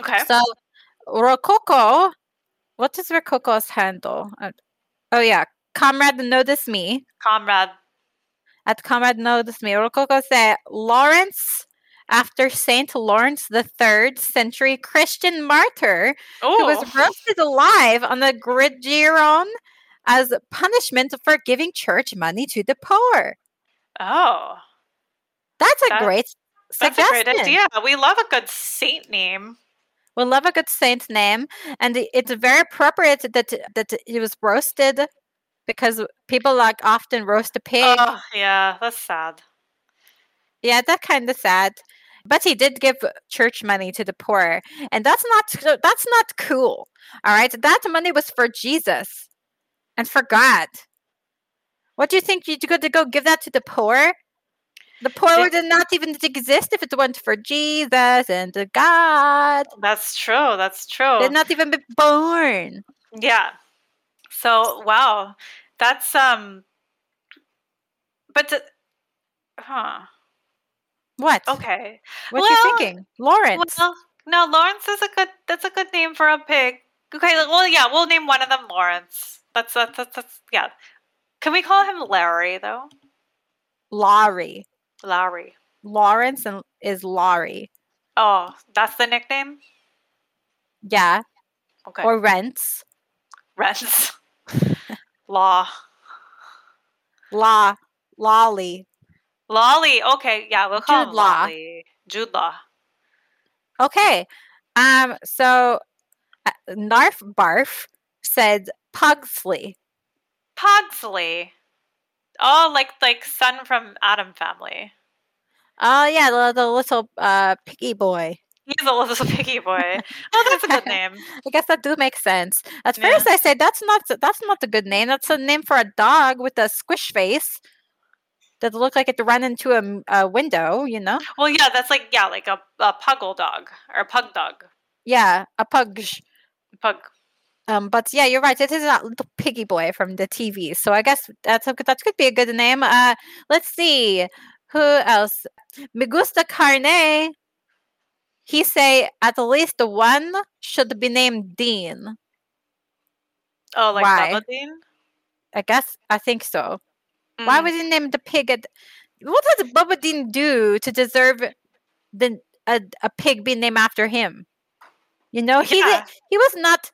okay. So Rococo, what is Rococo's handle? Uh, oh yeah, Comrade Notice Me. Comrade. At Comrade Me, Rococo said Lawrence after Saint Lawrence the third century Christian martyr who Oh, was roasted alive on the gridiron as punishment for giving church money to the poor. oh, That's a That- great that's a suggestion. great idea. We love a good saint name. We love a good saint name, and it's very appropriate that that it was roasted because people like often roast a pig. Oh, yeah, that's sad. yeah, that kind of sad. But he did give church money to the poor, and that's not that's not cool. All right, that money was for Jesus and for God. What do you think you're going to go give that to the poor? The poor would not even exist if it weren't for Jesus and the God. That's true. That's true. They'd not even be born. Yeah. So wow, that's um. But the, huh? What? Okay. What you thinking? Lawrence. Well, no, Lawrence is a good. That's a good name for a pig. Okay. Well, yeah, we'll name one of them Lawrence. That's that's that's, that's yeah. Can we call him Larry though? Laurie. Larry. Lawrence and is Laurie. Oh, that's the nickname. Yeah. Okay. Or Rents. Rents. [LAUGHS] Law. Law. Lolly. Lolly. Okay. Yeah, we'll call Jude him Law. Lolly. Jude Law. Okay. Um. So, uh, Narf Barf said Pugsley. Pogsley. Oh, like like son from Adam family. Oh yeah, the, the little uh piggy boy. He's a little piggy boy. Oh, that's a good [LAUGHS] name. I guess that do make sense. At Yeah. first, I said that's not that's not a good name. That's a name for a dog with a squish face that look like it ran into a window. You know? Well, yeah, that's like yeah, like a, a puggle dog or a pug dog. Yeah, a pug. Pug. Um, but yeah, you're right. It is that little piggy boy from the TV. So I guess that's a, that could be a good name. Uh, let's see who else. Me gusta carne. He say at least one should be named Dean. Oh, like Why? Bubba Dean? I guess I think so. Why mm. was he named the pig? At, what does Bubba Dean do to deserve the a, a pig being named after him? You know, he Yeah. did, he was not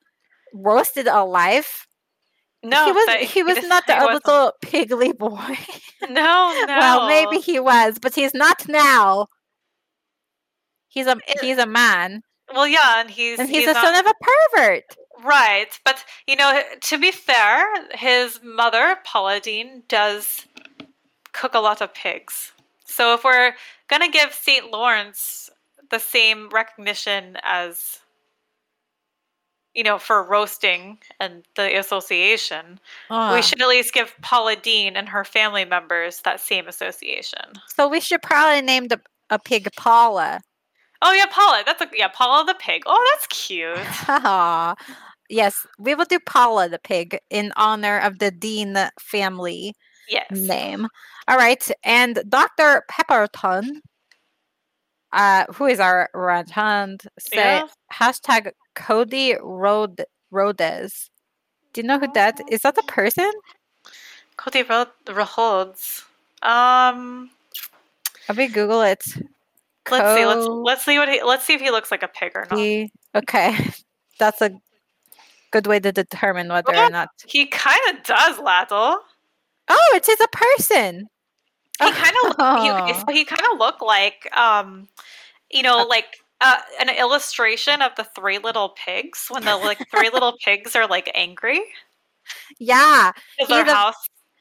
roasted alive. No, he was he was didn't- the [LAUGHS] wasn't. little pigly boy. No, [LAUGHS] no. well, maybe he was, but he's not now. He's a he's a man, Well, yeah, and he's and he's, he's a son of a pervert. right. But you know, to be fair, his mother Paula Deen does cook a lot of pigs. So if we're gonna give Saint Lawrence the same recognition as you know for roasting and the association, Ah. we should at least give Paula Deen and her family members that same association. So we should probably name the a pig Paula. Oh yeah, Paula. That's a yeah, Paula the pig. Oh, that's cute. [LAUGHS] Haha. yes, we will do Paula the pig in honor of the Deen family Yes. name. All right, and Dr. Pepperton, uh, who is our Rajand, say Yeah. hashtag Cody Rod Rhodes. Do you know who that is? That a person? Cody Rhodes. Um, Let me Google it. Let's see. Let's let's see what he, let's see if he looks like a pig or not. He- okay, [LAUGHS] that's a good way to determine whether Oh. or not. He kind of does, Laddle. Oh, it is a person. He kind of [LAUGHS] he, Oh. so he kind of looked like um, you know, like uh, an illustration of the three little pigs when the like three little [LAUGHS] pigs are like angry. Yeah, Is their house,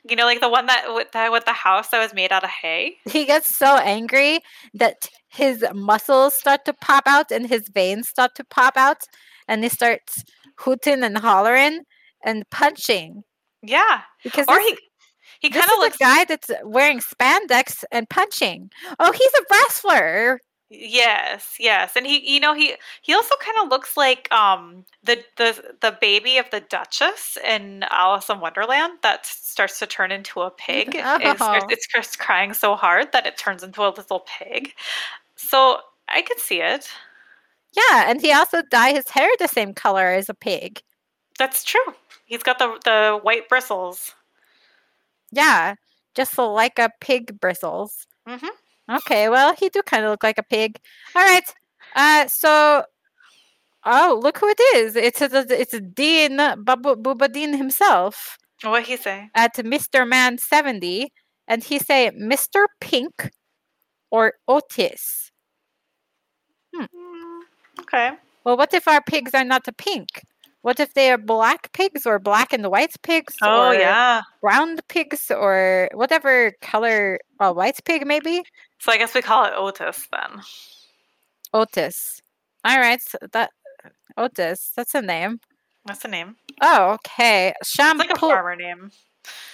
you know, like the one that with the with the house that was made out of hay. he gets so angry that his muscles start to pop out and his veins start to pop out, and he starts hooting and hollering and punching Yeah, because or he he kind of looks a guy that's wearing spandex and punching. Oh, he's a wrestler. Yes, yes, and he, you know, he he also kind of looks like um the the the baby of the Duchess in Alice in Wonderland that starts to turn into a pig. It, starts, Oh. it starts crying so hard that it turns into a little pig. So I could see it. Yeah, and he also dye his hair the same color as a pig. That's true. He's got the the white bristles. Yeah, just so like a pig bristles. Mhm. Okay, well, he do kind of look like a pig. All right. Uh, so, oh, look who it is! It's a, it's a Dean Babu Dean himself What he say? at Mister Man seventy, and he say Mister Pink or Otis. Mm, okay. Well, what if our pigs are not the pink? What if they are black pigs or black and white pigs? Oh or yeah. brown pigs or whatever color a white pig maybe So I guess we call it Otis then. otis all right so that otis that's a name That's the name. oh okay It's like a farmer name.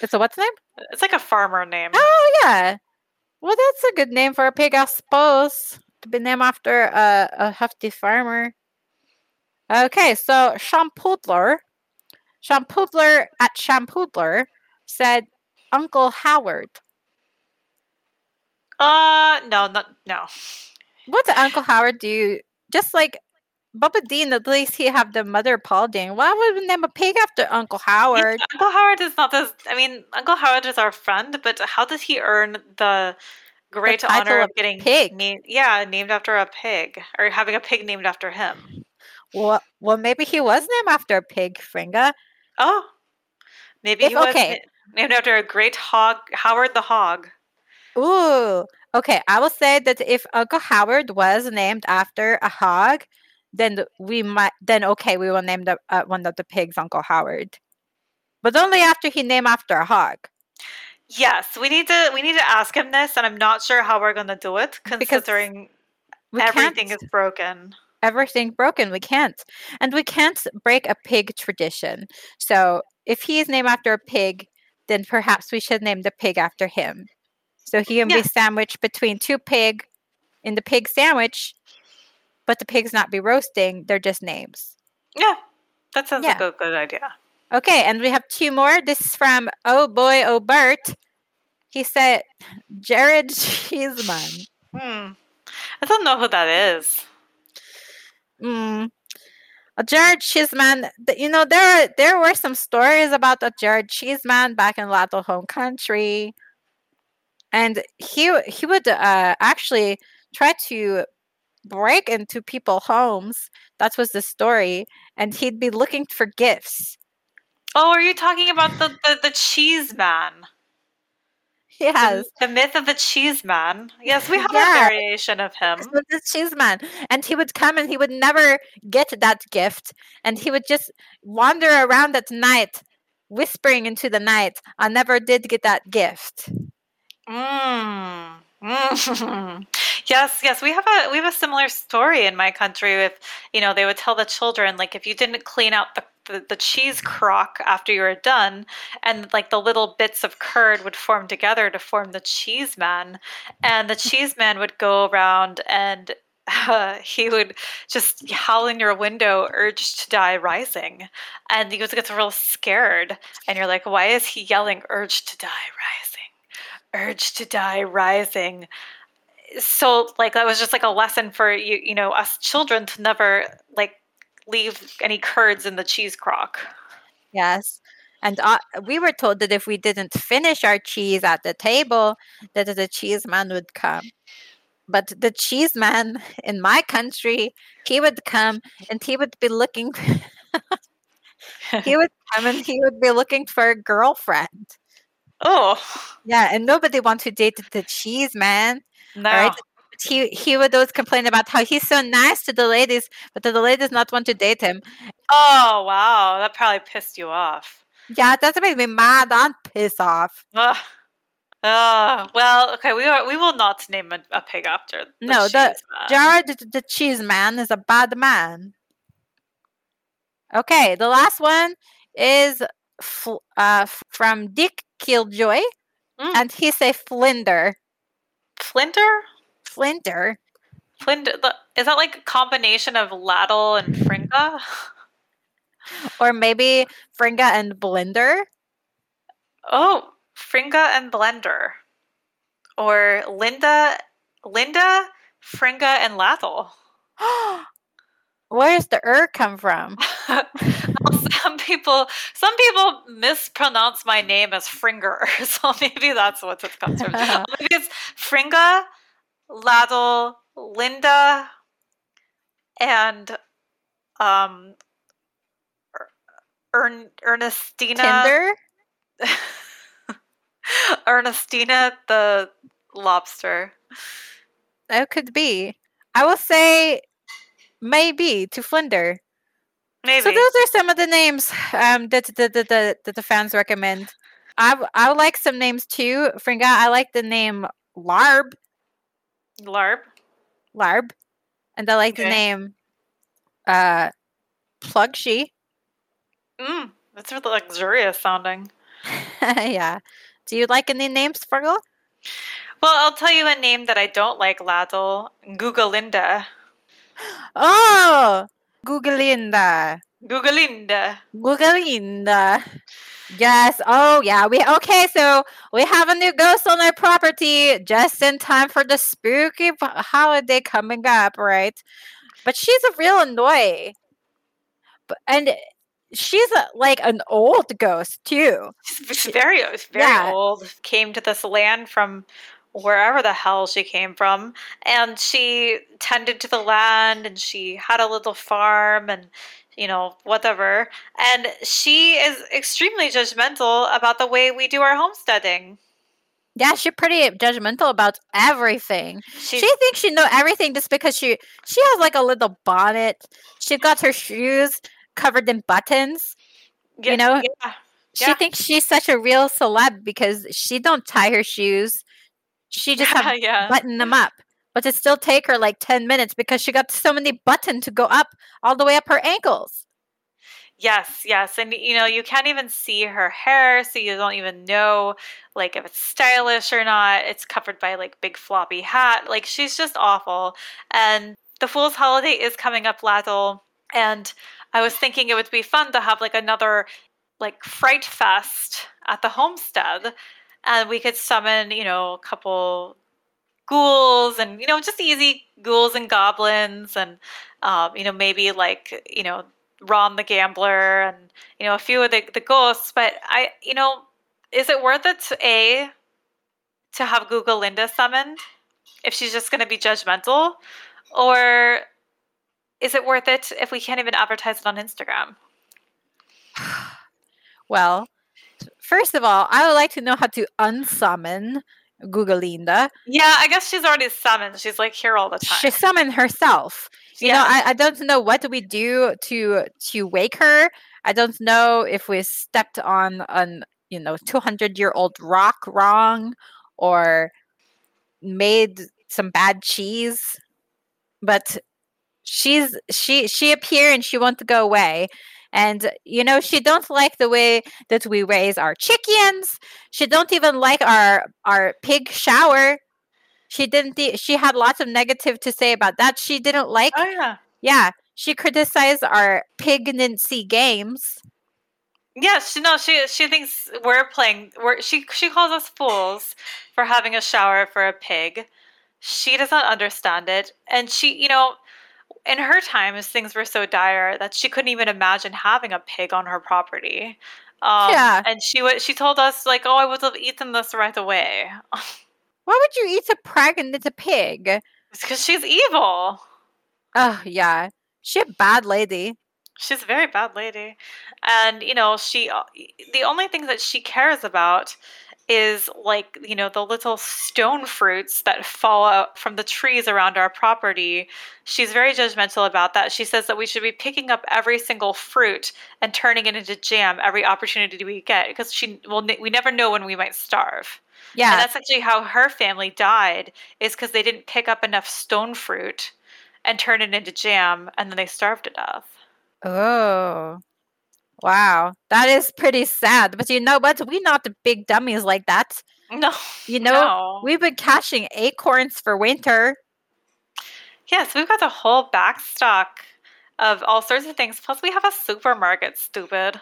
it's a what's name It's like a farmer name. oh yeah Well, that's a good name for a pig, I suppose. To be named after a, a hefty farmer. Okay, so Shampoodler, Shampoodler at Shampoodler said Uncle Howard. Uh, no, not no. What did Uncle Howard do? Just like Bubba Dean, at least he have the mother Paula Deen. Why would we name a pig after Uncle Howard? Uncle Howard is not this. I mean, Uncle Howard is our friend, but how does he earn the great title honor of of getting pig. named? Yeah, named after a pig, or having a pig named after him. Well, well, maybe he was named after a pig, Fringa. Oh, maybe If- he was okay. named after a great hog, Howard the Hog. Ooh, okay. I will say that if Uncle Howard was named after a hog, then we might. Then okay, we will name the uh, one of the pigs Uncle Howard, but only after he named after a hog. Yes, we need to we need to ask him this, and I'm not sure how we're gonna do it, considering everything is broken. everything broken. We can't, and we can't break a pig tradition. So if he is named after a pig, then perhaps we should name the pig after him. So he can Yeah. be sandwiched between two pig in the pig sandwich, but the pigs not be roasting. They're just names. Yeah, that sounds like a good idea. Okay, and we have two more. This is from Oh Boy Oh Bert. He said Jared Cheeseman. Hmm. I don't know who that is. Mm. A Jared Cheeseman. You know there there were some stories about a Jared Cheeseman back in Lato home country, and he he would uh, actually try to break into people's homes. That was the story, and he'd be looking for gifts. Oh, are you talking about the the, the cheese man? Yes. The, myth of the cheese man. Yes, we have Yeah. a variation of him. The cheeseman, and he would come and he would never get that gift, and he would just wander around at night, whispering into the night. I never did get that gift. Mm. Mm. [LAUGHS] yes, yes, we have a we have a similar story in my country with you know they would tell the children like if you didn't clean out the the, the cheese crock after you were done and like the little bits of curd would form together to form the cheese man and the cheese man would go around and uh, [LAUGHS] he would just howl in your window urge to die rising and you would get real scared and you're like why is he yelling urge to die rising urge to die rising so like that was just like a lesson for you you know us children to never like leave any curds in the cheese crock Yes. And uh, we were told that if we didn't finish our cheese at the table, that the cheeseman would come. But the cheeseman in my country, he would come and he would be looking. [LAUGHS] he would come and he would be looking for a girlfriend. Oh Yeah, and nobody wants to date the cheese man. no right? He he would always complain about how he's so nice to the ladies, but the ladies not want to date him. oh wow that probably pissed you off Yeah, that makes me mad. I'm pissed off. Ugh. Uh, well, okay, we are, we will not name a, a pig after the No, the- man. Jared the, the cheese man is a bad man. Okay, the last one is uh, from Dick Killjoy, Mm. and he say Flinder. Flinter? Flinder. Flinder? Is that like a combination of Laddle and Fringa? Or maybe Fringa and Blender? Oh, Fringa and Blender. Or Linda, Linda, Fringa, and Laddle. [GASPS] does the er come from? [LAUGHS] Some people, some people mispronounce my name as Fringer, [LAUGHS] so maybe that's what it comes from. [LAUGHS] Maybe it's Fringa, Laddle, Linda, and um, Er- Ern- Ernestina. Tinder? [LAUGHS] Ernestina the lobster. That could be. I will say maybe to Flinder. Maybe. So those are some of the names um, that, that, that, that, that the fans recommend. I would like some names too. Fringa, I like the name Larb. Larb. Larb. And I like the name uh, Plugshy. Mm, that's really luxurious sounding. [LAUGHS] yeah. Do you like any names, Fergal? Well, I'll tell you a name that I don't like, Laddle. Googalinda. Oh, Googlinda. Googalinda. Googlinda. Yes. Oh, yeah. We okay. So we have a new ghost on our property just in time for the spooky holiday coming up, right? But she's a real annoy. But and she's a, like an old ghost too. She's very, very Yeah. old. Came to this land from wherever the hell she came from, and she tended to the land, and she had a little farm, and you know whatever. And she is extremely judgmental about the way we do our homesteading. Yeah, she's pretty judgmental about everything. She, she thinks she know everything just because she she has like a little bonnet. She got her shoes covered in buttons. yeah, know, yeah, She thinks she's such a real celeb because she don't tie her shoes. She just had yeah. button them up. But it still take her like 10 minutes because she got so many buttons to go up all the way up her ankles. Yes, yes. And you know, you can't even see her hair, so you don't even know like if it's stylish or not. It's covered by like big floppy hat. Like she's just awful. And the Fool's Holiday is coming up, Laddle, and I was thinking it would be fun to have like another like fright fest at the homestead. And we could summon, you know, a couple ghouls and you know just easy ghouls and goblins and um, you know maybe like you know Ron the gambler and you know a few of the, the ghosts. But I you know is it worth it to a to have Google Linda summoned if she's just going to be judgmental? Or is it worth it if we can't even advertise it on Instagram? [SIGHS] Well, first of all, I would like to know how to unsummon Googlinda. yeah I guess she's already summoned she's like here all the time She summoned herself. You know, I, I don't know what do we do to to wake her. I don't know if we stepped on an you know 200 year old rock wrong or made some bad cheese but she's she she appeared and she wants to go away and you know she don't like the way that we raise our chickens. She don't even like our our pig shower. She didn't e- she had lots of negative to say about that. She didn't like oh yeah. Yeah she criticized our pignancy games. Yeah, she no, she she thinks we're playing. We're she she calls us fools for having a shower for a pig. She does not understand it, and she, you know, in her times things were so dire that she couldn't even imagine having a pig on her property. Um, Yeah. and she would she told us like, oh, I would have eaten this right away why would you eat a pregnant pig because she's evil. oh yeah she a bad lady She's a very bad lady. And, you know, she, uh, the only thing that she cares about is like, you know, the little stone fruits that fall out from the trees around our property. She's very judgmental about that. She says that we should be picking up every single fruit and turning it into jam every opportunity we get because she, well, we never know when we might starve. yeah And that's actually how her family died, is because they didn't pick up enough stone fruit and turn it into jam and then they starved to death. Oh, wow. That is pretty sad. But you know what? We're not the big dummies like that. No. You know, no. we've been caching acorns for winter. Yes, we've got the whole backstock of all sorts of things. Plus, we have a supermarket, stupid.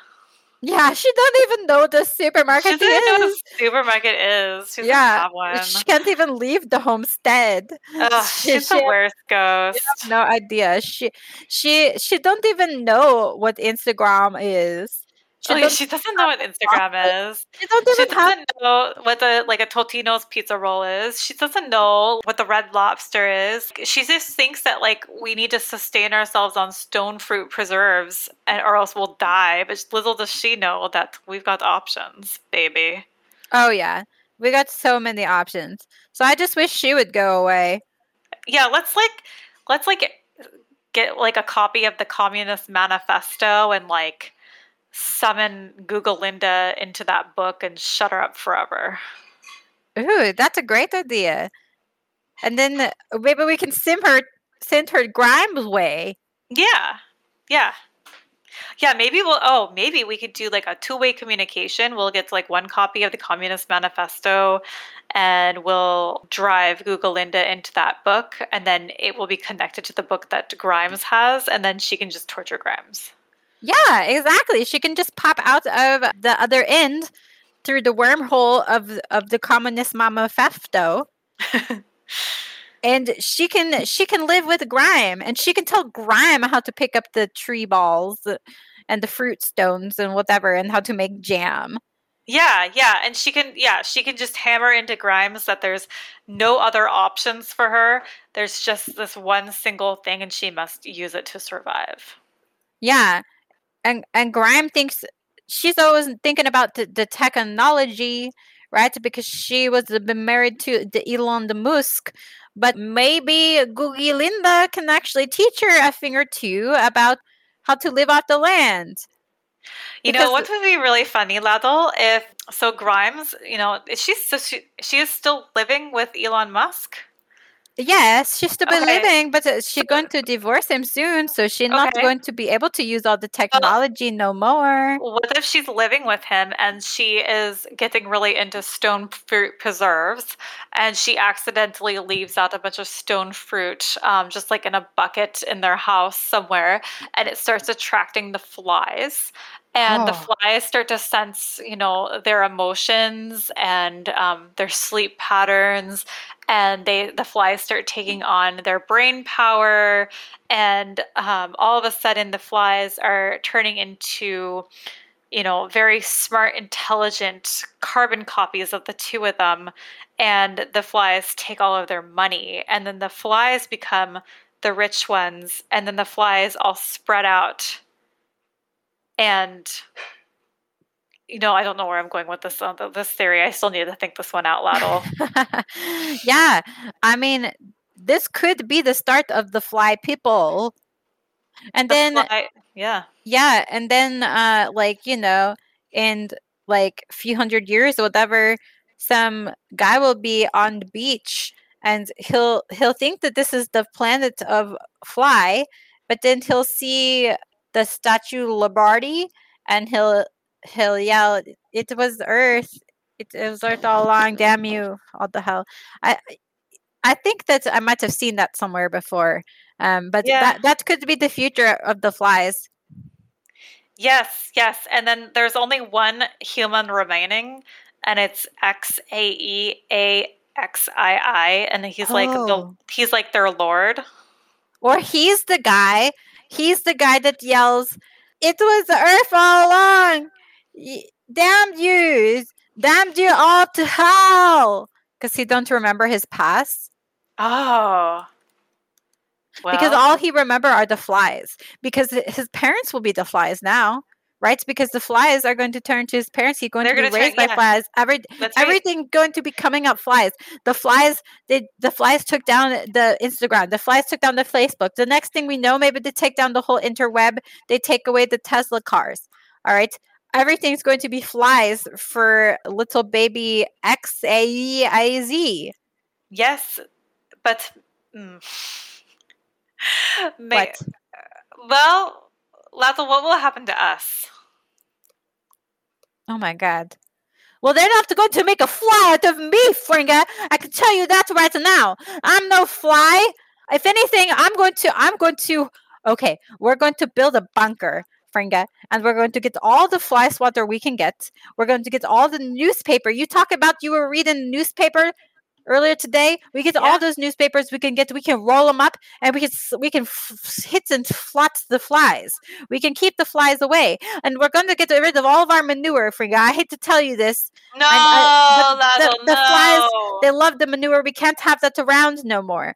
Yeah, she doesn't even know the supermarket She doesn't know is. a supermarket is. She Yeah. She can't even leave the homestead. Ugh, she- she's the worst ghost. no idea. She she she don't even know what Instagram is. She, Oh, she doesn't know what Instagram is. she don't have doesn't know what the like a Totino's pizza roll is. She doesn't know what the red lobster is. She just thinks that like we need to sustain ourselves on stone fruit preserves, and or else we'll die. But little does she know that we've got options, baby. Oh yeah. We got so many options. So I just wish she would go away. Yeah, let's like let's like get like a copy of the Communist Manifesto and like summon Google Linda into that book and shut her up forever. Ooh, that's a great idea. And then maybe we can sim her send her Grimes way. Yeah. Yeah. Yeah, maybe we'll. Oh, maybe we could do like a two-way communication. We'll get like one copy of the Communist Manifesto, and we'll drive Google Linda into that book, and then it will be connected to the book that Grimes has, and then she can just torture Grimes. Yeah, exactly. She can just pop out of the other end through the wormhole of of the Communist Manifesto. and she can she can live with grime and she can tell grime how to pick up the tree balls and the fruit stones and whatever and how to make jam yeah yeah and she can yeah she can just hammer into grimes that there's no other options for her there's just this one single thing and she must use it to survive yeah and and Grimes thinks she's always thinking about the, the technology right because she was been married to the elon the musk but maybe Googie Linda can actually teach her a thing or two about how to live off the land. You because know what would be really funny, Ladle, if so Grimes, you know, she's so she, she is still living with Elon Musk? Yes, she's still okay. living, but uh, she's going to divorce him soon, so she's okay. not going to be able to use all the technology no more. What if she's living with him and she is getting really into stone fruit preserves, and she accidentally leaves out a bunch of stone fruit, um, just like in a bucket in their house somewhere, and it starts attracting the flies, and oh. the flies start to sense you know their emotions and um, their sleep patterns and they the flies start taking on their brain power. And um, all of a sudden the flies are turning into you know very smart intelligent carbon copies of the two of them. And the flies take all of their money. And then the flies become the rich ones. And then the flies all spread out and you know, I don't know where I'm going with this uh, this theory. I still need to think this one out loud. [LAUGHS] yeah, I mean, this could be the start of the fly people, and the then fly, yeah, yeah, and then uh, like you know, in like a few hundred years or whatever, some guy will be on the beach and he'll he'll think that this is the planet of fly, but then he'll see the statue Labardi and he'll he'll yell, "It was Earth! It, it was Earth all along! Damn you! All the hell!" I I think that I might have seen that somewhere before, um, but yeah. that that could be the future of the flies. Yes, yes, and then there's only one human remaining, and it's X A E A X I I, and he's oh. like the oh. he's like their lord. Or he's the guy. He's the guy that yells, "It was the Earth all along!" damn you, damn you all to hell. Because he don't remember his past. Oh. Well. Because all he remember are the flies. Because his parents will be the flies now, right? Because the flies are going to turn to his parents. He's going They're to be raised turn, by yeah. flies. Every That's everything right. going to be coming up flies. The flies, they, the flies took down the Instagram. The flies took down the Facebook. The next thing we know, maybe they take down the whole interweb. They take away the Tesla cars. All right everything's going to be flies for little baby X A I Z. Yes, but mm, [LAUGHS] may, what? Well, Lazo, what will happen to us? Oh my god. Well, they're not going to make a fly out of me, Fringa. I can tell you that right now. I'm no fly. If anything, I'm going to. I'm going to. Okay, we're going to build a bunker Fringa, and we're going to get all the fly swatter we can get. We're going to get all the newspaper. You talk about you were reading newspaper earlier today. We get yeah. all those newspapers. We can get. We can roll them up, and we can we can f- hit and flot the flies. We can keep the flies away, and we're going to get rid of all of our manure, Fringa. I hate to tell you this. No, uh, the, the, the, flies. They love the manure. We can't have that around no more.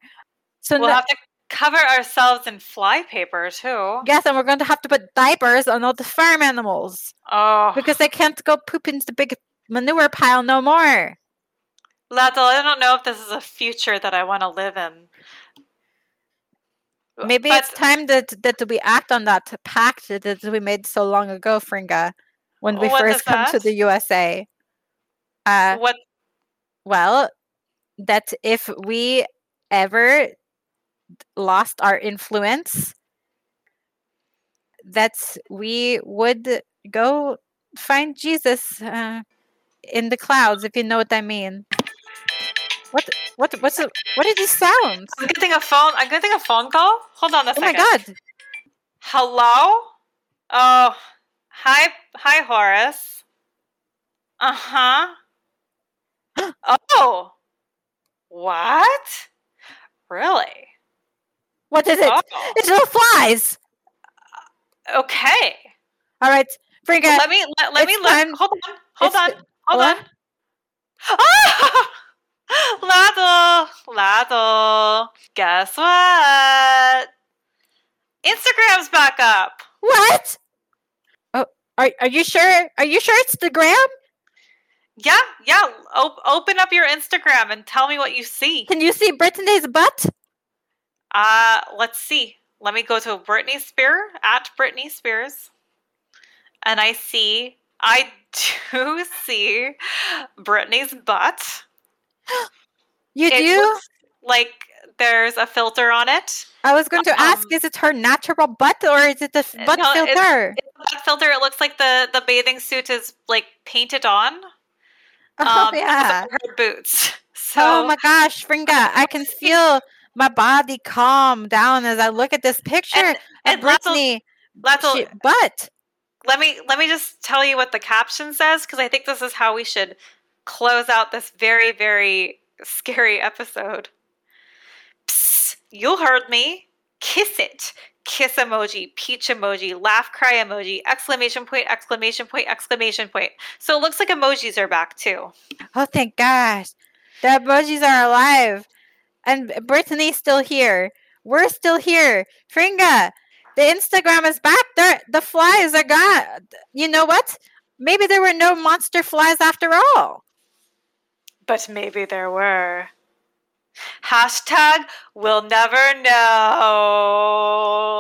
So we'll no, have to cover ourselves in fly paper too. Yes, and we're going to have to put diapers on all the farm animals. Oh. Because they can't go poop into the big manure pile no more. Laddle, I don't know if this is a future that I want to live in. Maybe but, it's time that that we act on that pact that we made so long ago, Fringa, when we first come that? to the USA. Uh, what? Well, that if we ever lost our influence that we would go find Jesus uh, in the clouds, if you know what I mean. What? What? What's? The, what is this sound? I'm getting a phone. I'm getting a phone call. Hold on a Oh my god! Hello? Oh, hi, hi, Horace. Uh huh. oh, what? Really? What is it? Oh, It's little flies. okay. All right, Fringa. let me let, let me look. Hold on. Hold It's- on. Hold what? on. Ah! [LAUGHS] [LAUGHS] Laddle, Laddle. Guess what? Instagram's back up. What? Oh, are are you sure? Are you sure it's the gram? Yeah, yeah. Op- open up your Instagram and tell me what you see. Can you see Britney's butt? Uh, let's see. Let me go to Britney Spears at Britney Spears, and I see. I [LAUGHS] do see Britney's butt. [GASPS] You It do? like there's a filter on it. I was going to ask: um, Is it her natural butt or is it the Uh, butt no, filter? It's a butt filter. It looks like the the bathing suit is like painted on. [LAUGHS] oh um, yeah. her boots. [LAUGHS] So oh my gosh, Fringa! I can [LAUGHS] feel my body calm down as I look at this picture and, and Britney Lato, she- butt. let me let me just tell you what the caption says because I think this is how we should close out this very very scary episode. Psst, you heard me. Kiss it. Kiss emoji, peach emoji, laugh cry emoji, exclamation point, exclamation point, exclamation point. So it looks like emojis are back too. Oh, thank gosh. The emojis are alive. And Britney's still here. We're still here. Fringa, the Instagram is back. There, the flies are gone. You know what? Maybe there were no monster flies after all. But maybe there were. Hashtag we'll never know.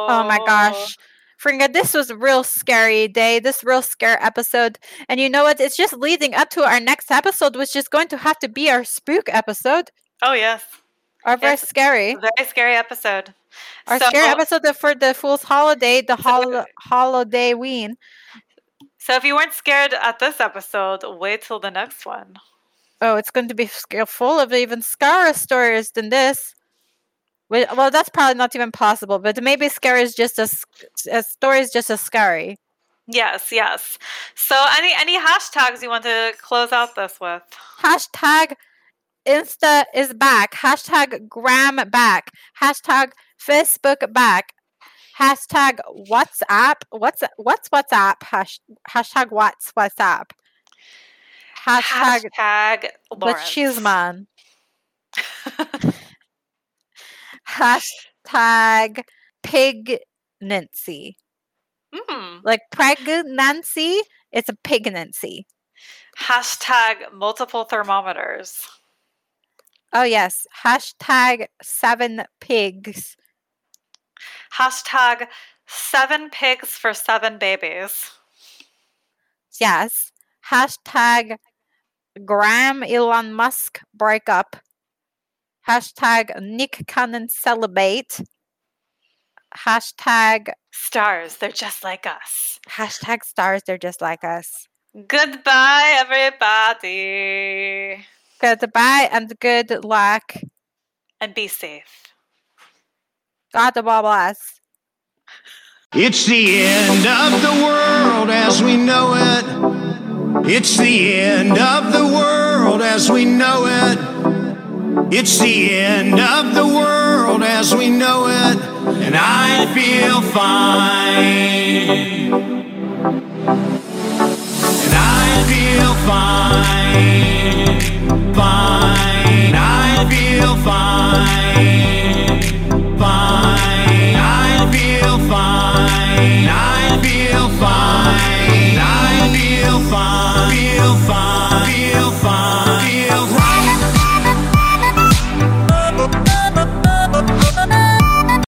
Oh my gosh. Fringa, this was a real scary day, this real scare episode. And you know what? It's just leading up to our next episode, which is going to have to be our spook episode. Oh yes. Our very Yes. scary. Very scary episode. Our so, scary episode for the Fool's Holiday, the hol- holiday ween. so if you weren't scared at this episode, wait till the next one. Oh, it's going to be full of even scarier stories than this. Well, that's probably not even possible, but maybe scary is just as, as story is just as scary. Yes, yes. So any any hashtags you want to close out this with? Hashtag Insta is back. Hashtag Gram back. Hashtag Facebook back. Hashtag WhatsApp. What's what's WhatsApp? Hash, hashtag what's WhatsApp. Hashtag Hashtag the Lawrence. cheese man. [LAUGHS] Hashtag pignancy. Mm. Like pregnancy, it's a pignancy. Hashtag multiple thermometers. Oh yes. Hashtag seven pigs. Hashtag seven pigs for seven babies. Yes. Hashtag Graham Elon Musk breakup. Hashtag Nick Cannon celebrate. Hashtag Stars, they're just like us. hashtag stars, they're just like us. Goodbye, everybody. Goodbye and good luck. And be safe. God bless. It's the end of the world as we know it. It's the end of the world as we know it. It's the end of the world as we know it. And I feel fine. And I feel fine. Fine. I feel fine. Fine. I feel fine. I